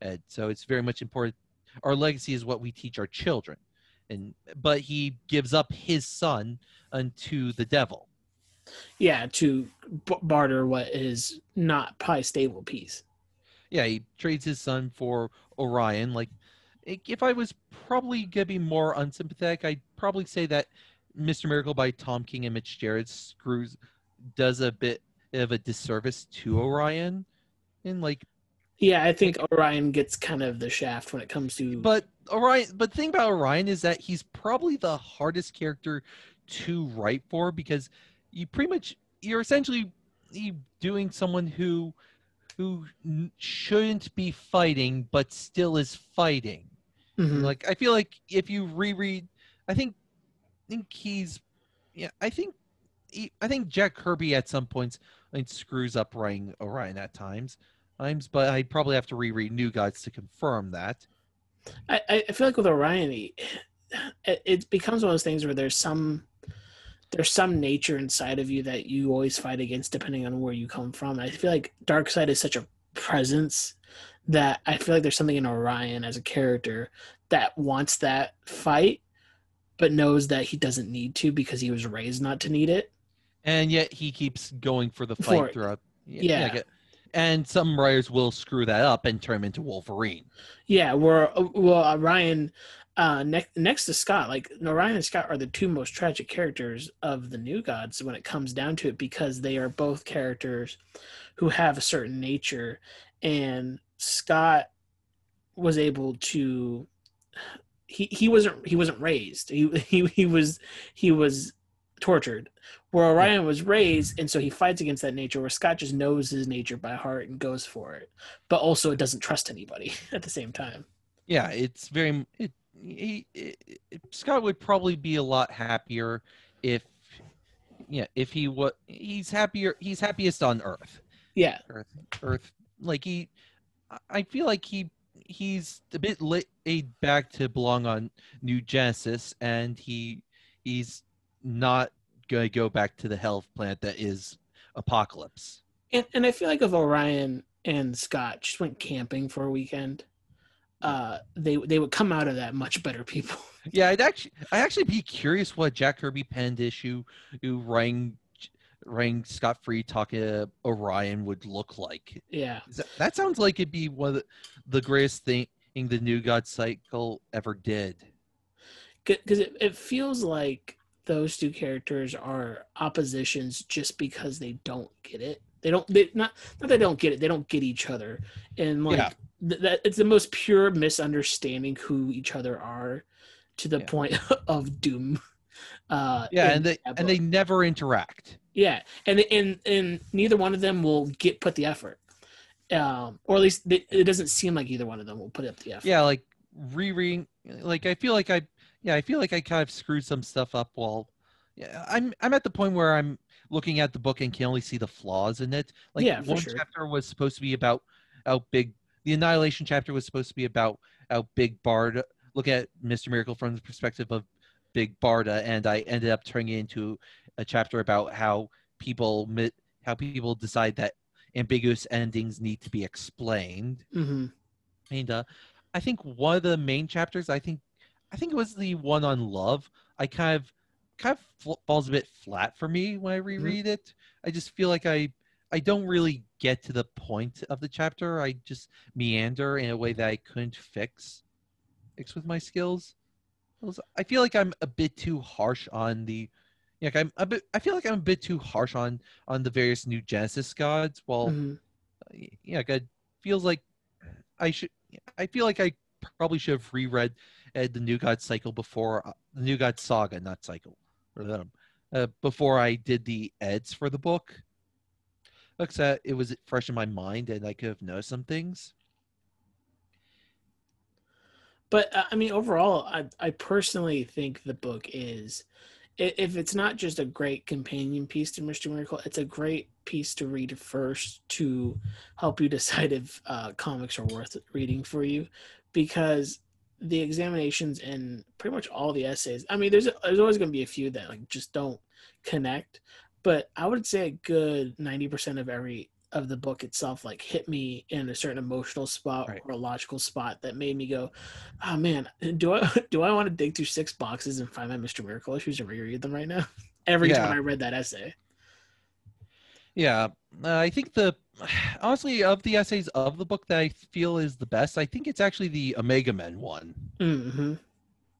and so it's very much important. Our legacy is what we teach our children, and but he gives up his son unto the devil. yeah, to b- barter what is not probably stable peace. yeah, he trades his son for Orion. Like, if I was probably gonna be more unsympathetic, I'd probably say that Mr. Miracle by Tom King and Mitch Gerads screws does a bit of a disservice to Orion, and like, Yeah, I think Orion gets kind of the shaft when it comes to. but Orion. But the thing about Orion is that he's probably the hardest character to write for because you pretty much you're essentially doing someone who who shouldn't be fighting but still is fighting. Mhm. Like I feel like if you reread, I think think he's yeah I think he, I think Jack Kirby at some points I think, screws up writing Orion at times times, but I'd probably have to reread New Gods to confirm that. I, I feel like with Orion, it becomes one of those things where there's some there's some nature inside of you that you always fight against depending on where you come from. I feel like Darkseid is such a presence that I feel like there's something in Orion as a character that wants that fight, but knows that he doesn't need to because he was raised not to need it. And yet he keeps going for the fight For throughout. Yeah. get- and some writers will screw that up and turn him into Wolverine. Yeah, where well Ryan uh next next to Scott, like Orion and Scott are the two most tragic characters of the New Gods when it comes down to it because they are both characters who have a certain nature and Scott was able to he he wasn't he wasn't raised. He [laughs] he he was he was tortured. Where Orion was raised and so he fights against that nature where Scott just knows his nature by heart and goes for it. But also it doesn't trust anybody [laughs] at the same time. Yeah, it's very. It, he, it, it- Scott would probably be a lot happier if, yeah, if he was. He's happier. He's happiest on Earth. Yeah. Earth. Earth. Like he, I feel like he he's a bit laid back to belong on New Genesis, and he he's not gonna go back to the hell plant that is Apokolips. And and I feel like if Orion and Scott just went camping for a weekend, uh, they they would come out of that much better people. Yeah, I'd actually, I actually be curious what Jack Kirby penned issue, who rang, rang Scott Free talking to Orion would look like. yeah. That, that sounds like it'd be one of the, the greatest thing the New God cycle ever did. because it, it feels like those two characters are oppositions just because they don't get it They don't. They not not they don't get it. They don't get each other, and like Yeah. th- that it's the most pure misunderstanding who each other are, to the Yeah. point [laughs] of doom. Uh, Yeah, and they and they never interact. Yeah, and and and neither one of them will get put the effort, um, or at least they, it doesn't seem like either one of them will put up the effort. Yeah, like rereading. Like I feel like I yeah I feel like I kind of screwed some stuff up while yeah I'm I'm at the point where I'm looking at the book and can only see the flaws in it. Like Yeah, one sure. chapter was supposed to be about how big the annihilation chapter was supposed to be about how big Bard look at Mr. Miracle from the perspective of Big Barda, and I ended up turning it into a chapter about how people how people decide that ambiguous endings need to be explained. hmm And uh, I think one of the main chapters, I think, I think it was the one on love. I kind of, kind of fl- falls a bit flat for me when I reread it. I just feel like I, I don't really get to the point of the chapter. I just meander in a way that I couldn't fix, fix with my skills. I feel like I'm a bit too harsh on the, yeah, like I'm a bit. I feel like I'm a bit too harsh on on the various new Genesis gods. While hmm yeah, like, it feels like I should. I feel like I probably should have reread uh, the New God cycle before uh, the New God saga, not cycle, um, uh, before I did the eds for the book. Looks at it was fresh in my mind, and I could have noticed some things. But uh, I mean, overall, I I personally think the book is, if it's not just a great companion piece to Mr. Miracle, it's a great piece to read first to help you [laughs] decide if uh, comics are worth reading for you, because the examinations and pretty much all the essays. I mean, there's there's always going to be a few that like just don't connect, but I would say a good ninety percent of every of the book itself like hit me in a certain emotional spot Right. or a logical spot that made me go, oh man, do I [laughs] do I want to dig through six boxes and find my Mr. Miracle issues and reread them right now? [laughs] Every Yeah. time I read that essay. Yeah, uh, I think the [sighs] honestly of the essays of the book that I feel is the best. I think it's actually the Omega Men one. hmm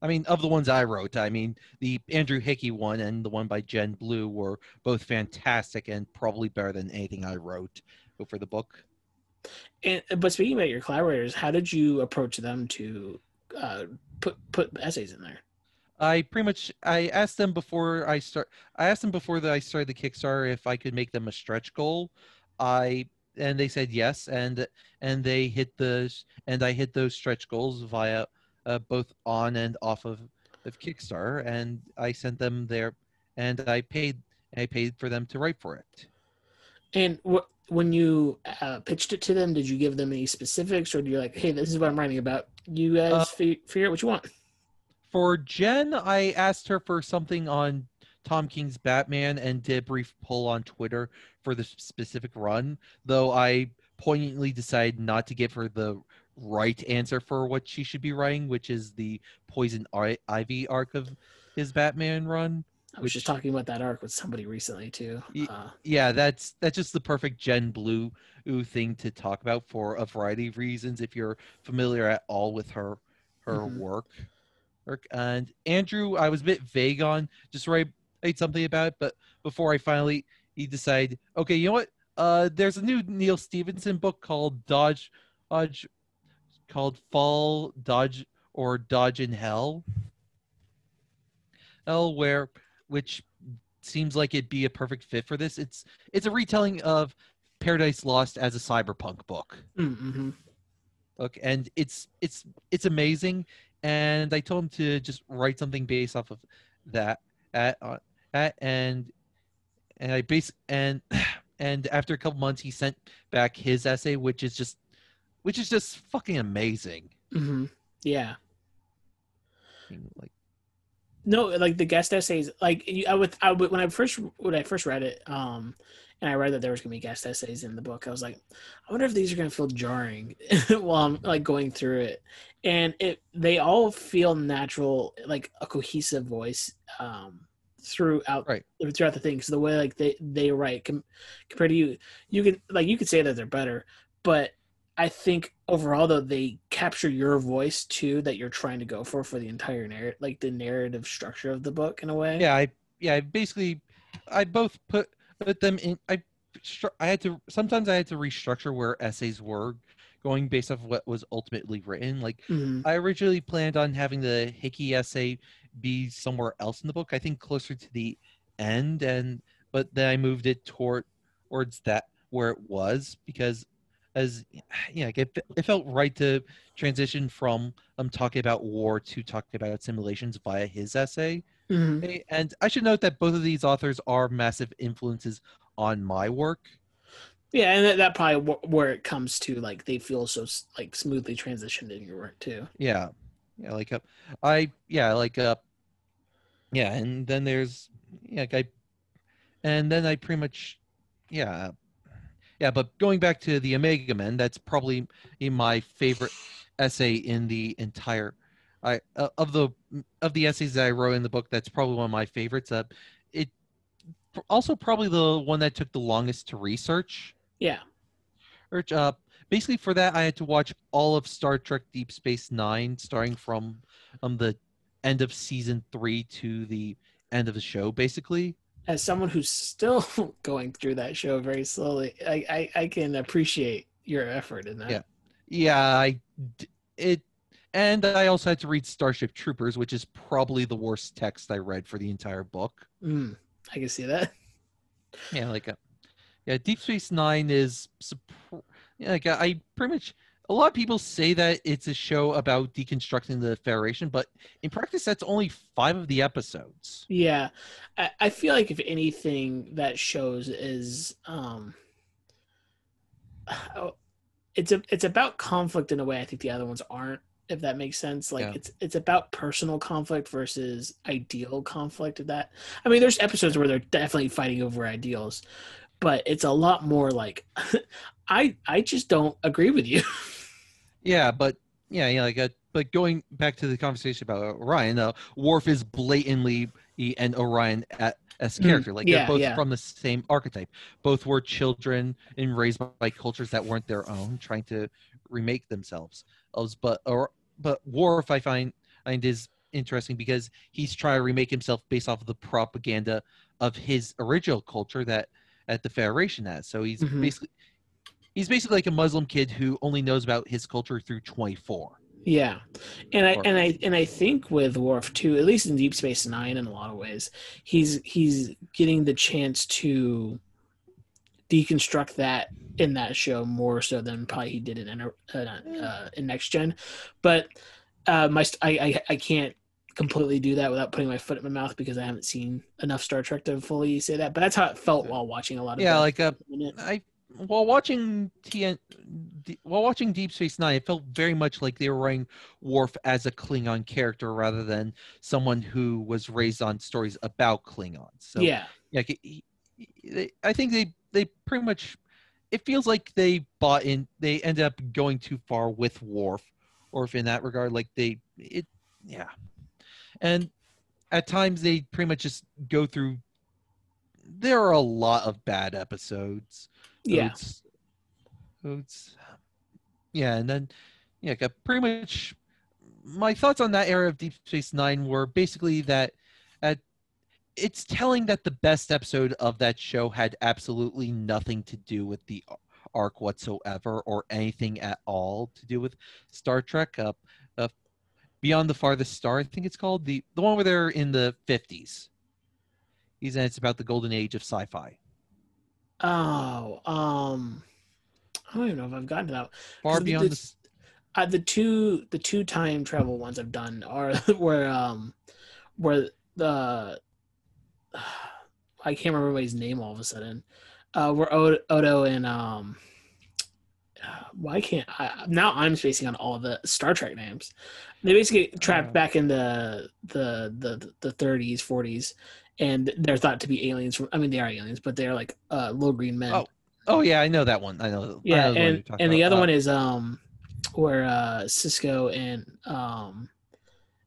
I mean, of the ones I wrote, I mean, the Andrew Hickey one and the one by Jen Blue were both fantastic and probably better than anything I wrote for the book. And but speaking about your collaborators, how did you approach them to uh, put put essays in there? I pretty much I asked them before I start. I asked them before that I started the Kickstarter if I could make them a stretch goal. I and they said yes, and and they hit the and I hit those stretch goals via uh, both on and off of of Kickstarter, and I sent them there, and I paid I paid for them to write for it. And wh- when you uh, pitched it to them, did you give them any specifics, or do you like, hey, this is what I'm writing about? You guys Uh, fi- figure out what you want. For Jen, I asked her for something on Tom King's Batman and did a brief poll on Twitter for the specific run, though I poignantly decided not to give her the right answer for what she should be writing, which is the Poison I- Ivy arc of his Batman run. I was just talking about that arc with somebody recently too. Uh, Yeah, that's that's just the perfect Jen Blue thing to talk about for a variety of reasons. If you're familiar at all with her her Mhm. work, Work- and Andrew, I was a bit vague on just write write something about it, but before I finally he decided, okay, you know what? Uh, there's a new Neal Stephenson book called Dodge, Dodge, called Fall Dodge or Dodge in Hell. Hell, where which seems like it'd be a perfect fit for this. It's it's a retelling of Paradise Lost as a cyberpunk book. mm-hmm. Look, and it's it's it's amazing. And I told him to just write something based off of that at, uh, at and and I base and [clears throat] and after a couple months he sent back his essay, which is just which is just fucking amazing. Mm-hmm. Yeah. Like No, like the guest essays, like you, I would, I would when I first when I first read it, um, and I read that there was gonna be guest essays in the book. I was like, I wonder if these are gonna feel jarring [laughs] while I'm like going through it, and it they all feel natural, like a cohesive voice, um, throughout Right. throughout the thing. So the way like they they write com- compared to you, you could like you could say that they're better, but I think overall though they capture your voice too that you're trying to go for for the entire narrative, like the narrative structure of the book in a way. yeah, I yeah, I basically I both put put them in I I had to sometimes I had to restructure where essays were going based off what was ultimately written. Like Mhm. I originally planned on having the Hickey essay be somewhere else in the book. I think closer to the end, and but then I moved it toward towards that where it was because as [sighs] yeah, it, fe- it felt right to transition from um talking about war to talking about simulations via his essay. Mhm. And I should note that both of these authors are massive influences on my work. Yeah, and that, that probably wh- where it comes to like they feel so like smoothly transitioned in your work too. Yeah, yeah, like uh, I yeah like uh yeah, and then there's yeah like I and then I pretty much yeah yeah, but going back to the Omega Men, that's probably my favorite essay in the entire I uh, of the of the essays that I wrote in the book. That's probably one of my favorites. Uh, it also probably the one that took the longest to research. Yeah. Uh, basically for that I had to watch all of Star Trek Deep Space Nine, starting from um the end of season three to the end of the show, basically. As someone who's still [laughs] going through that show very slowly, I I, I can appreciate your effort in that. Yeah. Yeah, I it, and I also had to read Starship Troopers, which is probably the worst text I read for the entire book. Mm, I can see that. Yeah, like a, yeah, Deep Space Nine is like I pretty much a lot of people say that it's a show about deconstructing the Federation, but in practice, that's only five of the episodes. Yeah, I, I feel like if anything that shows is um, [sighs] oh, it's a it's about conflict in a way I think the other ones aren't. If that makes sense, like Yeah. it's it's about personal conflict versus ideal conflict. Of that, I mean, there's episodes where they're definitely fighting over ideals, but it's a lot more like [laughs] I I just don't agree with you. [laughs] Yeah, but yeah, yeah, like uh, but going back to the conversation about Orion, uh, Worf is blatantly and Orion at, as Mm, character. Like yeah, they're both yeah. from the same archetype. Both were children and raised by cultures that weren't their own, trying to remake themselves. But or but Worf, I find find is interesting because he's trying to remake himself based off of the propaganda of his original culture that at the Federation has. So he's Mhm. basically he's basically like a Muslim kid who only knows about his culture through 24. Yeah, and I and I and I think with Worf too, at least in Deep Space Nine, in a lot of ways, he's he's getting the chance to deconstruct that in that show more so than probably he did in uh, uh, in Next Gen. But uh, my I, I I can't completely do that without putting my foot in my mouth because I haven't seen enough Star Trek to fully say that. But that's how it felt while watching a lot of Yeah, like uh. I while watching TN while watching Deep Space Nine, it felt very much like they were writing Worf as a Klingon character rather than someone who was raised on stories about Klingons. So yeah, he- I think they they pretty much it feels like they bought in. They ended up going too far with Worf, or if in that regard. Like they it yeah, and at times they pretty much just go through. There are a lot of bad episodes. Yeah. Yeah, and then yeah, got pretty much my thoughts on that era of Deep Space Nine were basically that at it's telling that the best episode of that show had absolutely nothing to do with the arc whatsoever or anything at all to do with Star Trek. Uh, uh, Beyond the Farthest Star, I think it's called the the one where they're in the fifties. And it's about the golden age of sci-fi. Oh, um, I don't even know if I've gotten to that. Far beyond the the- Uh, the two the two time travel ones I've done are [laughs] where um where the [sighs] I can't remember everybody's name all of a sudden. Uh, where Odo, and um why can't I now I'm spacing on all the Star Trek names. They basically trapped Oh. back in the the the the 30s 40s and they're thought to be aliens from I mean they are aliens but they're like uh little green men. Oh, Oh yeah, I know that one. I know. I Yeah, know the and and the about. other Uh, one is um where uh Sisko and um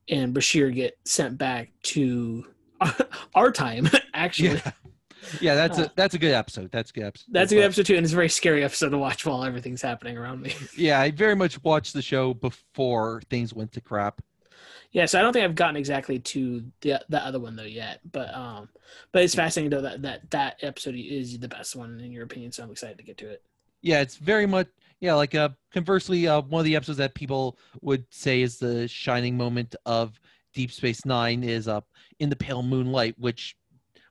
and Bashir get sent back to [laughs] our time [laughs] actually. Yeah, yeah. That's Uh, a that's a good episode. That's a good episode. That's a good episode too, and it's a very scary episode to watch while everything's happening around me. [laughs] Yeah, I very much watched the show before things went to crap. Yeah, so I don't think I've gotten exactly to the the other one though yet, but um, but it's fascinating though that that that episode is the best one in your opinion. So I'm excited to get to it. Yeah, it's very much yeah. Like uh, conversely, uh, one of the episodes that people would say is the shining moment of Deep Space Nine is up uh, in the pale moonlight, which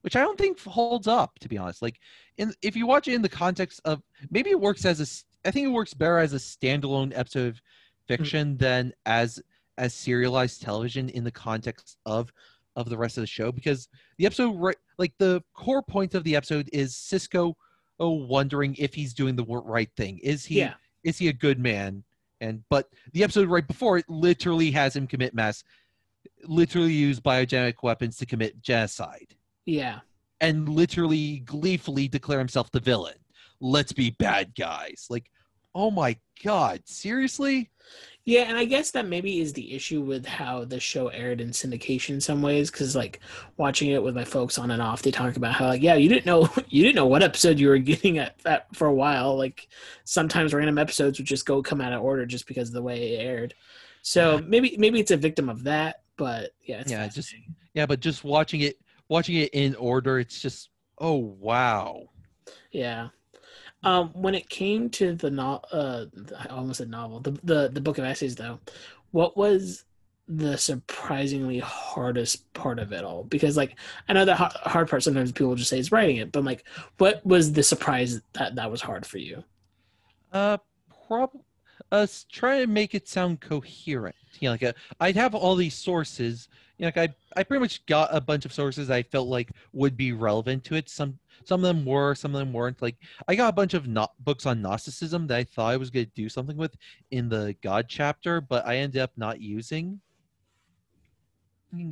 which I don't think holds up to be honest. Like, in if you watch it in the context of maybe it works as a I think it works better as a standalone episode of mm-hmm. fiction mm-hmm. than as as serialized television in the context of of the rest of the show because the episode right like the core point of the episode is Sisko oh wondering if he's doing the right thing. Is he yeah. is he a good man? And but the episode right before it literally has him commit mass literally use biogenic weapons to commit genocide. Yeah. And literally gleefully declare himself the villain. Let's be bad guys. Like oh my god seriously yeah, and I guess that maybe is the issue with how the show aired in syndication in some ways, because like watching it with my folks on and off, they talk about how like yeah, you didn't know [laughs] you didn't know what episode you were [laughs] getting at that for a while. Like sometimes random episodes would just go come out of order just because of the way it aired. So maybe maybe it's a victim of that, but yeah, yeah, just yeah, but just watching it watching it in order, it's just oh wow. Yeah. Um, when it came to the no, uh, I almost said novel, the, the the book of essays, though, what was the surprisingly hardest part of it all? Because like I know the hard part sometimes people just say is writing it, but like, what was the surprise that that was hard for you? Uh, probably us trying to make it sound coherent. You know, like a, uh, I'd have all these sources. You know, like I I pretty much got a bunch of sources I felt like would be relevant to it. Some some of them were, some of them weren't. Like I got a bunch of not books on Gnosticism that I thought I was going to do something with in the God chapter, but I ended up not using.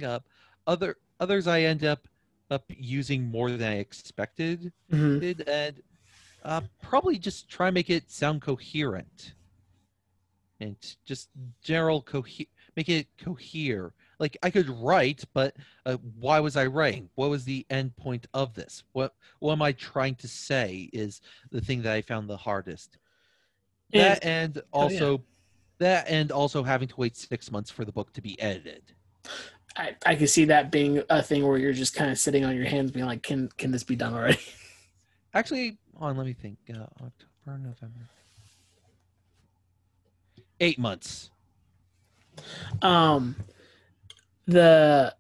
Up other others I end up up using more than I expected, mm-hmm. and uh, probably just try and make it sound coherent and just general cohe- make it cohere like I could write, but uh, why was I writing? What was the end point of this? What what am I trying to say? Is the thing that I found the hardest. That and also, oh, yeah. that and also having to wait six months for the book to be edited. I, I can see that being a thing where you're just kind of sitting on your hands, being like, "Can can this be done already?" [laughs] Actually, on let me think. Uh, October, November, eight months. Um, the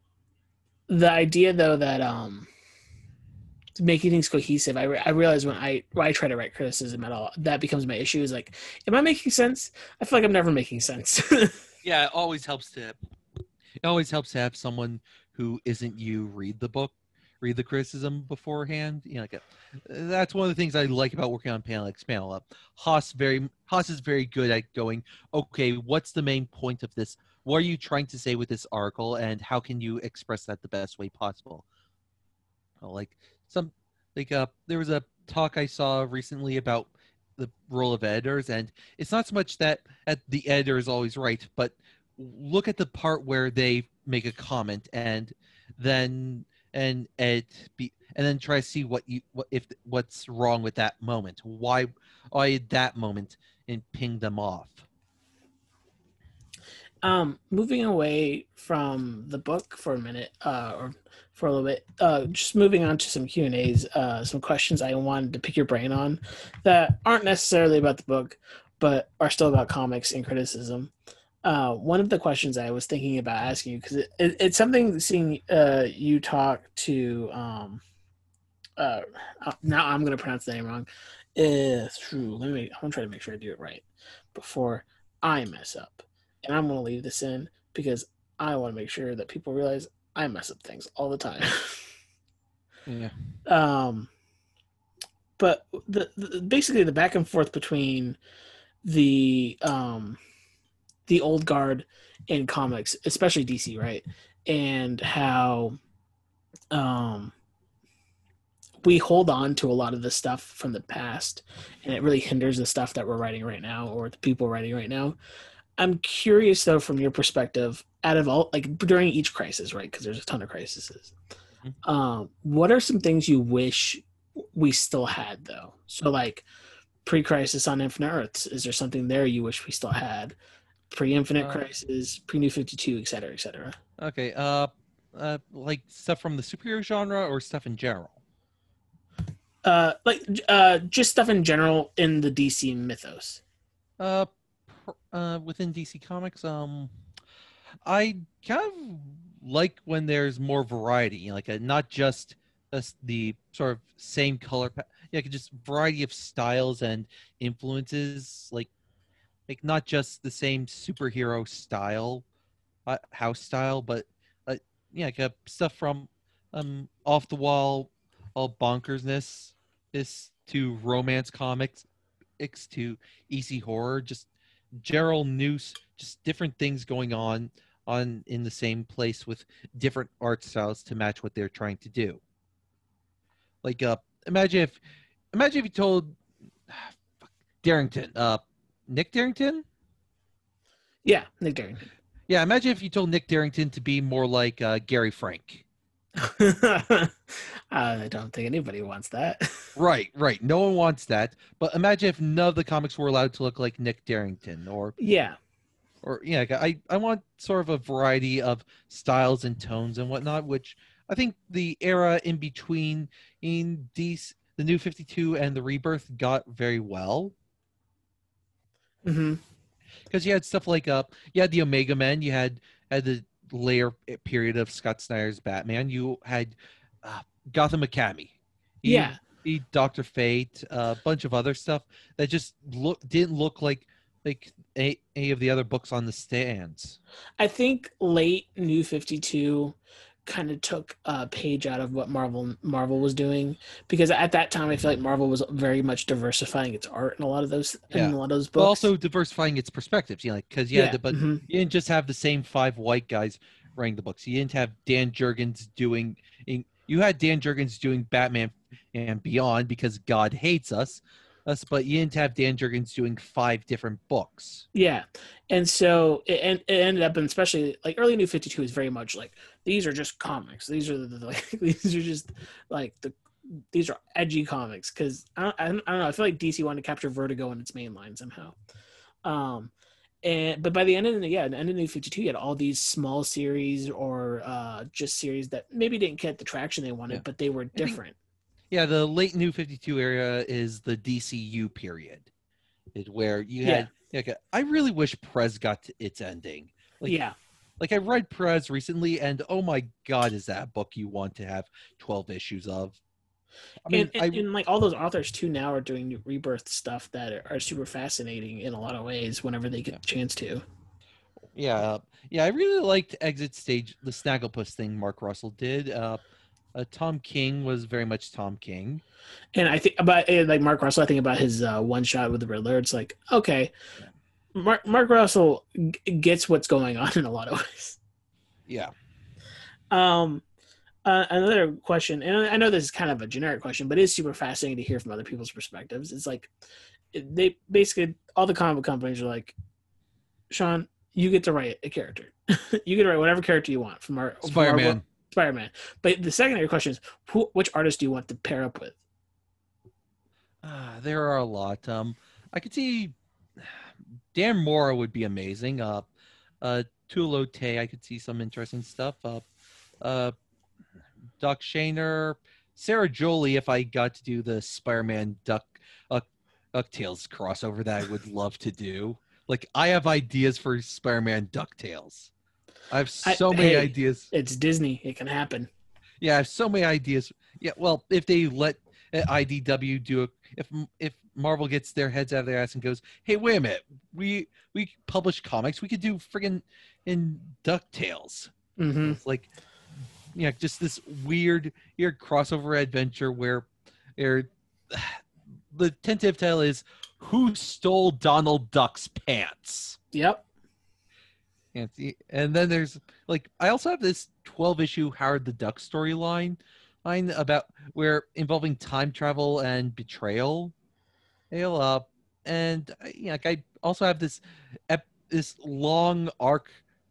the idea though that um making things cohesive I, re- I realize when I when I try to write criticism at all that becomes my issue is like am I making sense? I feel like I'm never making sense. [laughs] Yeah it always helps to it always helps to have someone who isn't you read the book read the criticism beforehand you know like a, that's one of the things I like about working on panel X panel up Haas very Haas is very good at going okay what's the main point of this? What are you trying to say with this article and how can you express that the best way possible? Like some like uh there was a talk i saw recently about the role of editors and it's not so much that at the editor is always right but look at the part where they make a comment and then and it be and then try to see what you what if what's wrong with that moment why why that moment and ping them off um, moving away from the book for a minute, uh, or for a little bit, uh, just moving on to some Q and A's, uh, some questions I wanted to pick your brain on that aren't necessarily about the book, but are still about comics and criticism. Uh, one of the questions I was thinking about asking you because it, it, it's something seeing uh, you talk to. Um, uh, uh now I'm going to pronounce the name wrong. Is true. Let me. I'm gonna try to make sure I do it right before I mess up and I'm going to leave this in because I want to make sure that people realize I mess up things all the time. [laughs] yeah. Um, but the, the, basically the back and forth between the um the old guard in comics, especially DC, right, and how um we hold on to a lot of the stuff from the past and it really hinders the stuff that we're writing right now or the people writing right now I'm curious though, from your perspective, out of all like during each crisis, right? Because there's a ton of crises. Mm-hmm. Um, what are some things you wish we still had though? So like pre-crisis on Infinite Earths, is there something there you wish we still had? Pre Infinite Uh, Crisis, pre New Fifty Two, et cetera, et cetera. Okay. Uh, uh, like stuff from the superhero genre or stuff in general. Uh, like uh, just stuff in general in the DC mythos. Uh, uh, within DC Comics, um, I kind of like when there's more variety, like uh not just us the sort of same color, pa- yeah, just variety of styles and influences, like like not just the same superhero style, uh, house style, but uh, yeah, like uh, stuff from um off the wall, all bonkersness, is to romance comics, X to EC horror, just general news, just different things going on on in the same place with different art styles to match what they're trying to do. Like uh imagine if imagine if you told [sighs] Derington, uh Nick Derington? Yeah, Nick Derington. Yeah, imagine if you told Nick Derington to be more like uh, Gary Frank. [laughs] I don't think anybody wants that. [laughs] Right, right. No one wants that. But imagine if none of the comics were allowed to look like Nick Darrington or yeah, or yeah, I I want sort of a variety of styles and tones and whatnot, which I think the era in between in these the new 52 and the rebirth got very well hmm because you had stuff like uh you had the Omega Men, you had had the layer period of Scott Snyder's Batman, you had uh, Gotham Academy, You yeah. had Doctor Fate, a bunch of other stuff that just look didn't look like like a, any of the other books on the stands. I think late New Fifty Two kind of took a page out of what Marvel Marvel was doing because at that time I feel like Marvel was very much diversifying its art in a lot of those in Yeah. a lot of those But also diversifying its perspectives, you know, because you had the but mhm. you didn't just have the same five white guys writing the books. You didn't have Dan Jurgens doing. You had Dan Jurgens doing Batman and Beyond because God hates us, us. But you didn't have Dan Jurgens doing five different books. Yeah, and so it, and it ended up, in especially like early New Fifty Two is very much like these are just comics. These are the like [laughs] these are just like the these are edgy comics because I, don't- I don't I don't know. I feel like DC wanted to capture Vertigo in its main line somehow. Um, and but by the end of the yeah, the end of New Fifty Two, you had all these small series or uh just series that maybe didn't get the traction they wanted, Yeah. but they were different. Yeah, the late New Fifty Two era is the DCU period, it, where you Yeah. had. Like, I really wish Prez got to its ending. Like, yeah, Like I read Prez recently, and oh my god, is that a book you want to have twelve issues of? I mean, and, I and, and, like all those authors too now are doing new rebirth stuff that are, are super fascinating in a lot of ways whenever they get Yeah. the chance to. yeah, yeah, I really liked Exit Stage, the Snagglepuss thing Mark Russell did. Uh, uh, Tom King was very much Tom King. And I think about eh, like Mark Russell, I think about his uh, one shot with the Riddler. It's like okay, Mark Mark Russell g- gets what's going on [laughs] in a lot of ways. Yeah, Um, uh, another question, and I know this is kind of a generic question, but it is super fascinating to hear from other people's perspectives. It's like they basically all the comic companies are like, Sean, you get to write a character. [laughs] you get to write whatever character you want from our from our Spider Man. Spider-Man. But the secondary question is, who, which artist do you want to pair up with? Ah, there are a lot. Um, I could see [sighs] Dan Mora would be amazing. Uh, uh, Tula Lotay, I could see some interesting stuff. Uh, uh, Doc Shaner, Sarah Jolie. If I got to do the Spider-Man Duck, uh, Ducktales crossover that I would love to do. Like I have ideas for Spider-Man Ducktales. I have I- so many hey. ideas. It's Disney. It can happen. Yeah, I have so many ideas. Yeah, well, if they let uh, IDW do it, if if Marvel gets their heads out of their ass and goes, "Hey, wait a minute, we we publish comics, we could do friggin' in Ducktales." hmm It's like, yeah, just this weird, weird crossover adventure where, where [sighs] the tentative title is "Who Stole Donald Duck's Pants." Yep. And, then there's like I also have this 12 issue Howard the Duck storyline line about where involving time travel and betrayal. Hail up. And uh, yeah, like I also have this ep- this long arc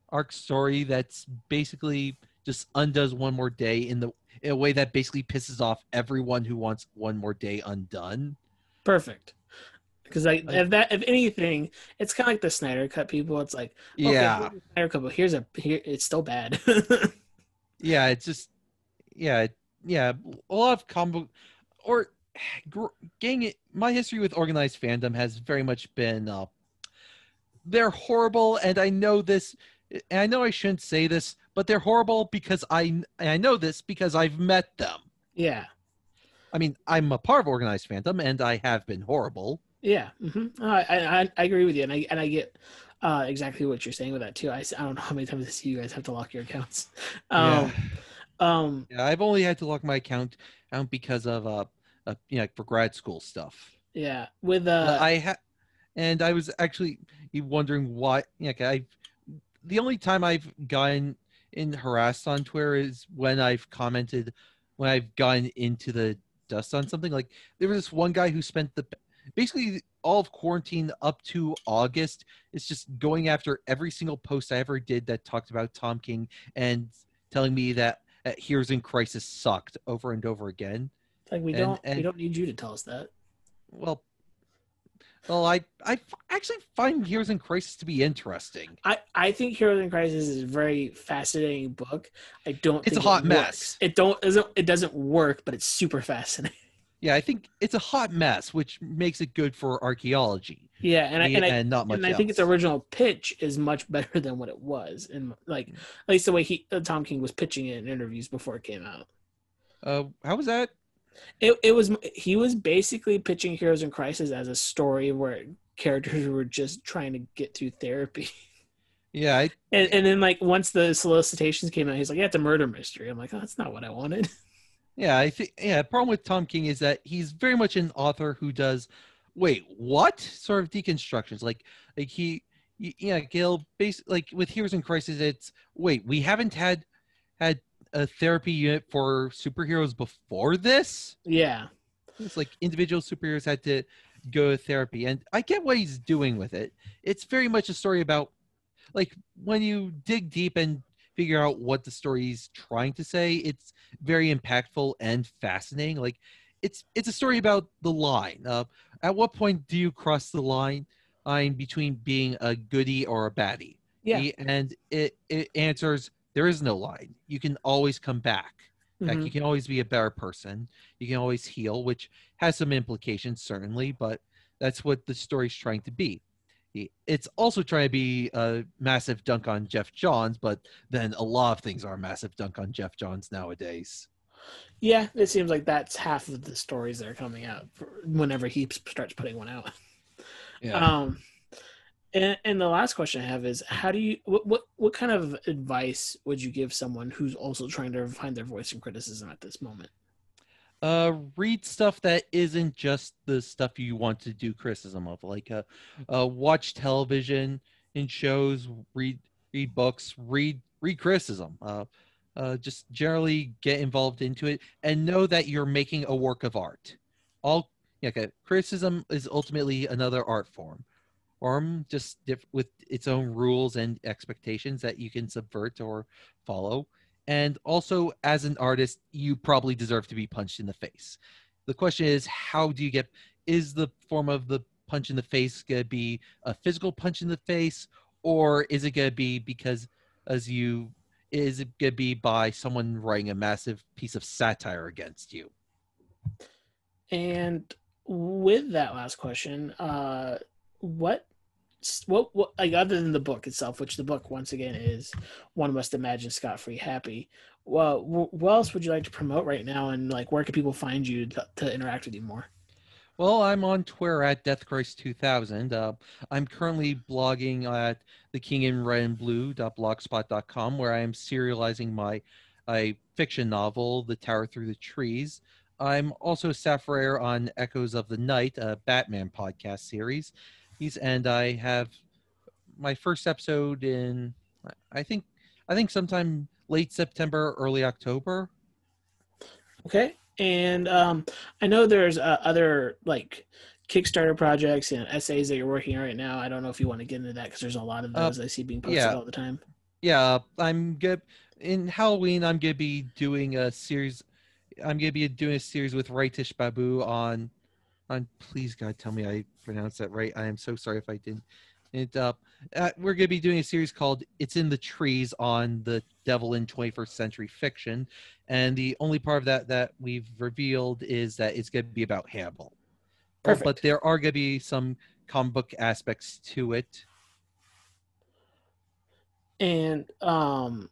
arc story that's basically just undoes one more day in the in a way that basically pisses off everyone who wants one more day undone. Perfect. Because like if that if anything, it's kind of like the Snyder Cut people. It's like okay, Yeah. here's Snyder Cut, but here's a here. It's still bad. [laughs] yeah it's just yeah yeah a lot of combo or it my history with organized fandom has very much been uh they're horrible and i know this and i know i shouldn't say this but they're horrible because i and i know this because i've met them yeah, i mean i'm a part of organized fandom and i have been horrible yeah. hmm I, I I agree with you, and I and I get uh, exactly what you're saying with that too. I, I don't know how many times I see you guys have to lock your accounts. [laughs] Um, um, yeah i've only had to lock my account out because of uh, uh you know for grad school stuff yeah. With Uh, uh, I ha- and I was actually wondering why. Yeah, I. The only time I've gotten in harassed on Twitter is when I've commented when I've gotten into the dust on something. Like there was this one guy who spent the basically all of quarantine up to August is just going after every single post I ever did that talked about Tom King and telling me that, that Heroes in Crisis sucked over and over again. like we and- don't we don't need you to tell us that. Well, well, I I f- actually find Heroes in Crisis to be interesting. I, I think Heroes in Crisis is a very fascinating book. I don't. It's think a hot it mess. works. It don't doesn't it doesn't work, but it's super fascinating. Yeah, I think it's a hot mess, which makes it good for archaeology Yeah, and I and I, and not much and I else. think its original pitch is much [laughs] better than what it was, and like Mm. at least the way he uh, Tom King was pitching it in interviews before it came out. uh, how was that? It it was he was basically pitching Heroes in Crisis as a story where characters [laughs] were just trying to get through therapy. Yeah, I, And, and then like once the solicitations came out, he's like, "Yeah, it's a murder mystery." I'm like, "Oh, that's not what I wanted." [laughs] yeah, I think yeah. The problem with Tom King is that he's very much an author who does wait what sort of deconstructions. Like like he yeah, Gail. Base like with Heroes in Crisis, it's wait we haven't had had a therapy unit for superheroes before this. yeah, It's like individual superheroes had to go to therapy, and I get what he's doing with it. It's very much a story about, like, when you dig deep and figure out what the story's trying to say, it's very impactful and fascinating. Like, it's it's a story about the line. Uh, at what point do you cross the line line between being a goody or a baddie? yeah. And it it answers there is no line. You can always come back. Like Mhm. you can always be a better person. You can always heal, which has some implications certainly, but that's what the story's trying to be. It's also trying to be a massive dunk on Geoff Johns, but then a lot of things are a massive dunk on Geoff Johns nowadays. Yeah, it seems like that's half of the stories that are coming out whenever he starts putting one out. Yeah. Um, and, and the last question I have is, how do you what, what what kind of advice would you give someone who's also trying to find their voice in criticism at this moment? Uh read stuff that isn't just the stuff you want to do criticism of like uh, uh watch television and shows read read books read read criticism uh uh just generally get involved into it and know that you're making a work of art. All okay, criticism is ultimately another art form form just diff- with its own rules and expectations that you can subvert or follow and also as an artist you probably deserve to be punched in the face. The question is how do you get is the form of the punch in the face going to be a physical punch in the face or is it going to be because as you is it going to be by someone writing a massive piece of satire against you? And with that last question, uh, what what what like other than the book itself, which the book once again is one must imagine Scott Free happy. Well, what else would you like to promote right now, and like where can people find you to, to interact with you more? Well, I'm on Twitter at DeathChrist2000. Uh, I'm currently blogging at the King in Red and where I am serializing my a fiction novel, The Tower Through the Trees. I'm also a writer on Echoes of the Night, a Batman podcast series. He's, and I have my first episode in, I think, I think sometime late September, early October. Okay, and um, I know there's uh, other like Kickstarter projects and essays that you're working on right now. I don't know if you want to get into that because there's a lot of Uh, those I see being posted yeah. all the time. yeah i'm good in halloween i'm gonna be doing a series i'm gonna be doing a series with Ritesh Babu on I'm please God tell me I pronounced that right. I am so sorry if I didn't. It, uh, uh, we're going to be doing a series called "It's in the Trees" on the devil in 21st century fiction, and the only part of that that we've revealed is that it's going to be about Hannibal. Perfect. But there are going to be some comic book aspects to it. And um,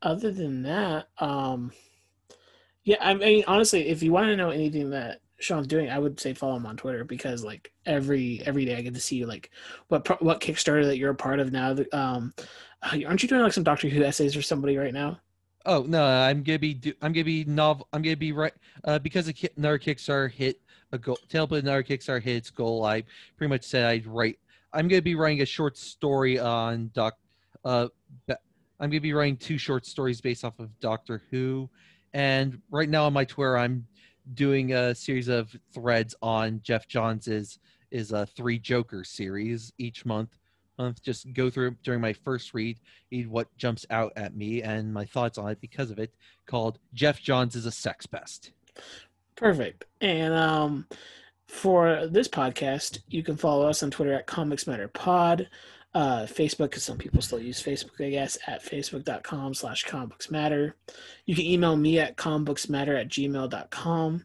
other than that, um, yeah, I mean, honestly, if you want to know anything that Sean's doing, I would say follow him on Twitter because like every every day I get to see like what what Kickstarter that you're a part of now. Um, aren't you doing like some Doctor Who essays for somebody right now? Oh no, I'm gonna be do, I'm gonna be novel. I'm gonna be right uh, because another Kickstarter hit a goal. But another Kickstarter hit its goal. I pretty much said I'd write. I'm gonna be writing a short story on Doc. Uh, I'm gonna be writing two short stories based off of Doctor Who, and right now on my Twitter, I'm doing a series of threads on Geoff Johns's is a three Joker series each month. Just go through during my first read, read what jumps out at me and my thoughts on it because of it. Called Geoff Johns is a sex pest. Perfect. And um, for this podcast, you can follow us on Twitter at Comics Matter Pod, uh, Facebook, because some people still use Facebook, I guess, at facebook.com slash comics matter. You can email me at comicbooksmatter at gmail.com.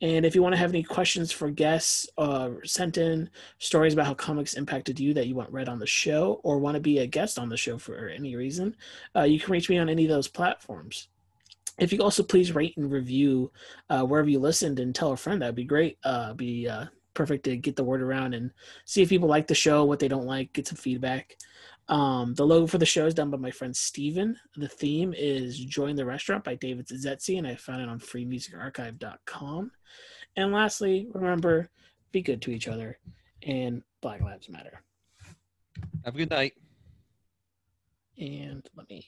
And if you want to have any questions for guests, uh, sent in stories about how comics impacted you that you want read on the show, or want to be a guest on the show for any reason, uh, you can reach me on any of those platforms. If you also please rate and review uh, wherever you listened and tell a friend, that'd be great. Uh, be uh, perfect to get the word around and see if people like the show, what they don't like, get some feedback. Um, the logo for the show is done by my friend Steven. The theme is Join the Restaurant by David Zazetzi, and I found it on freemusicarchive.com. And lastly, remember, be good to each other, and Black Lives Matter. Have a good night. And let me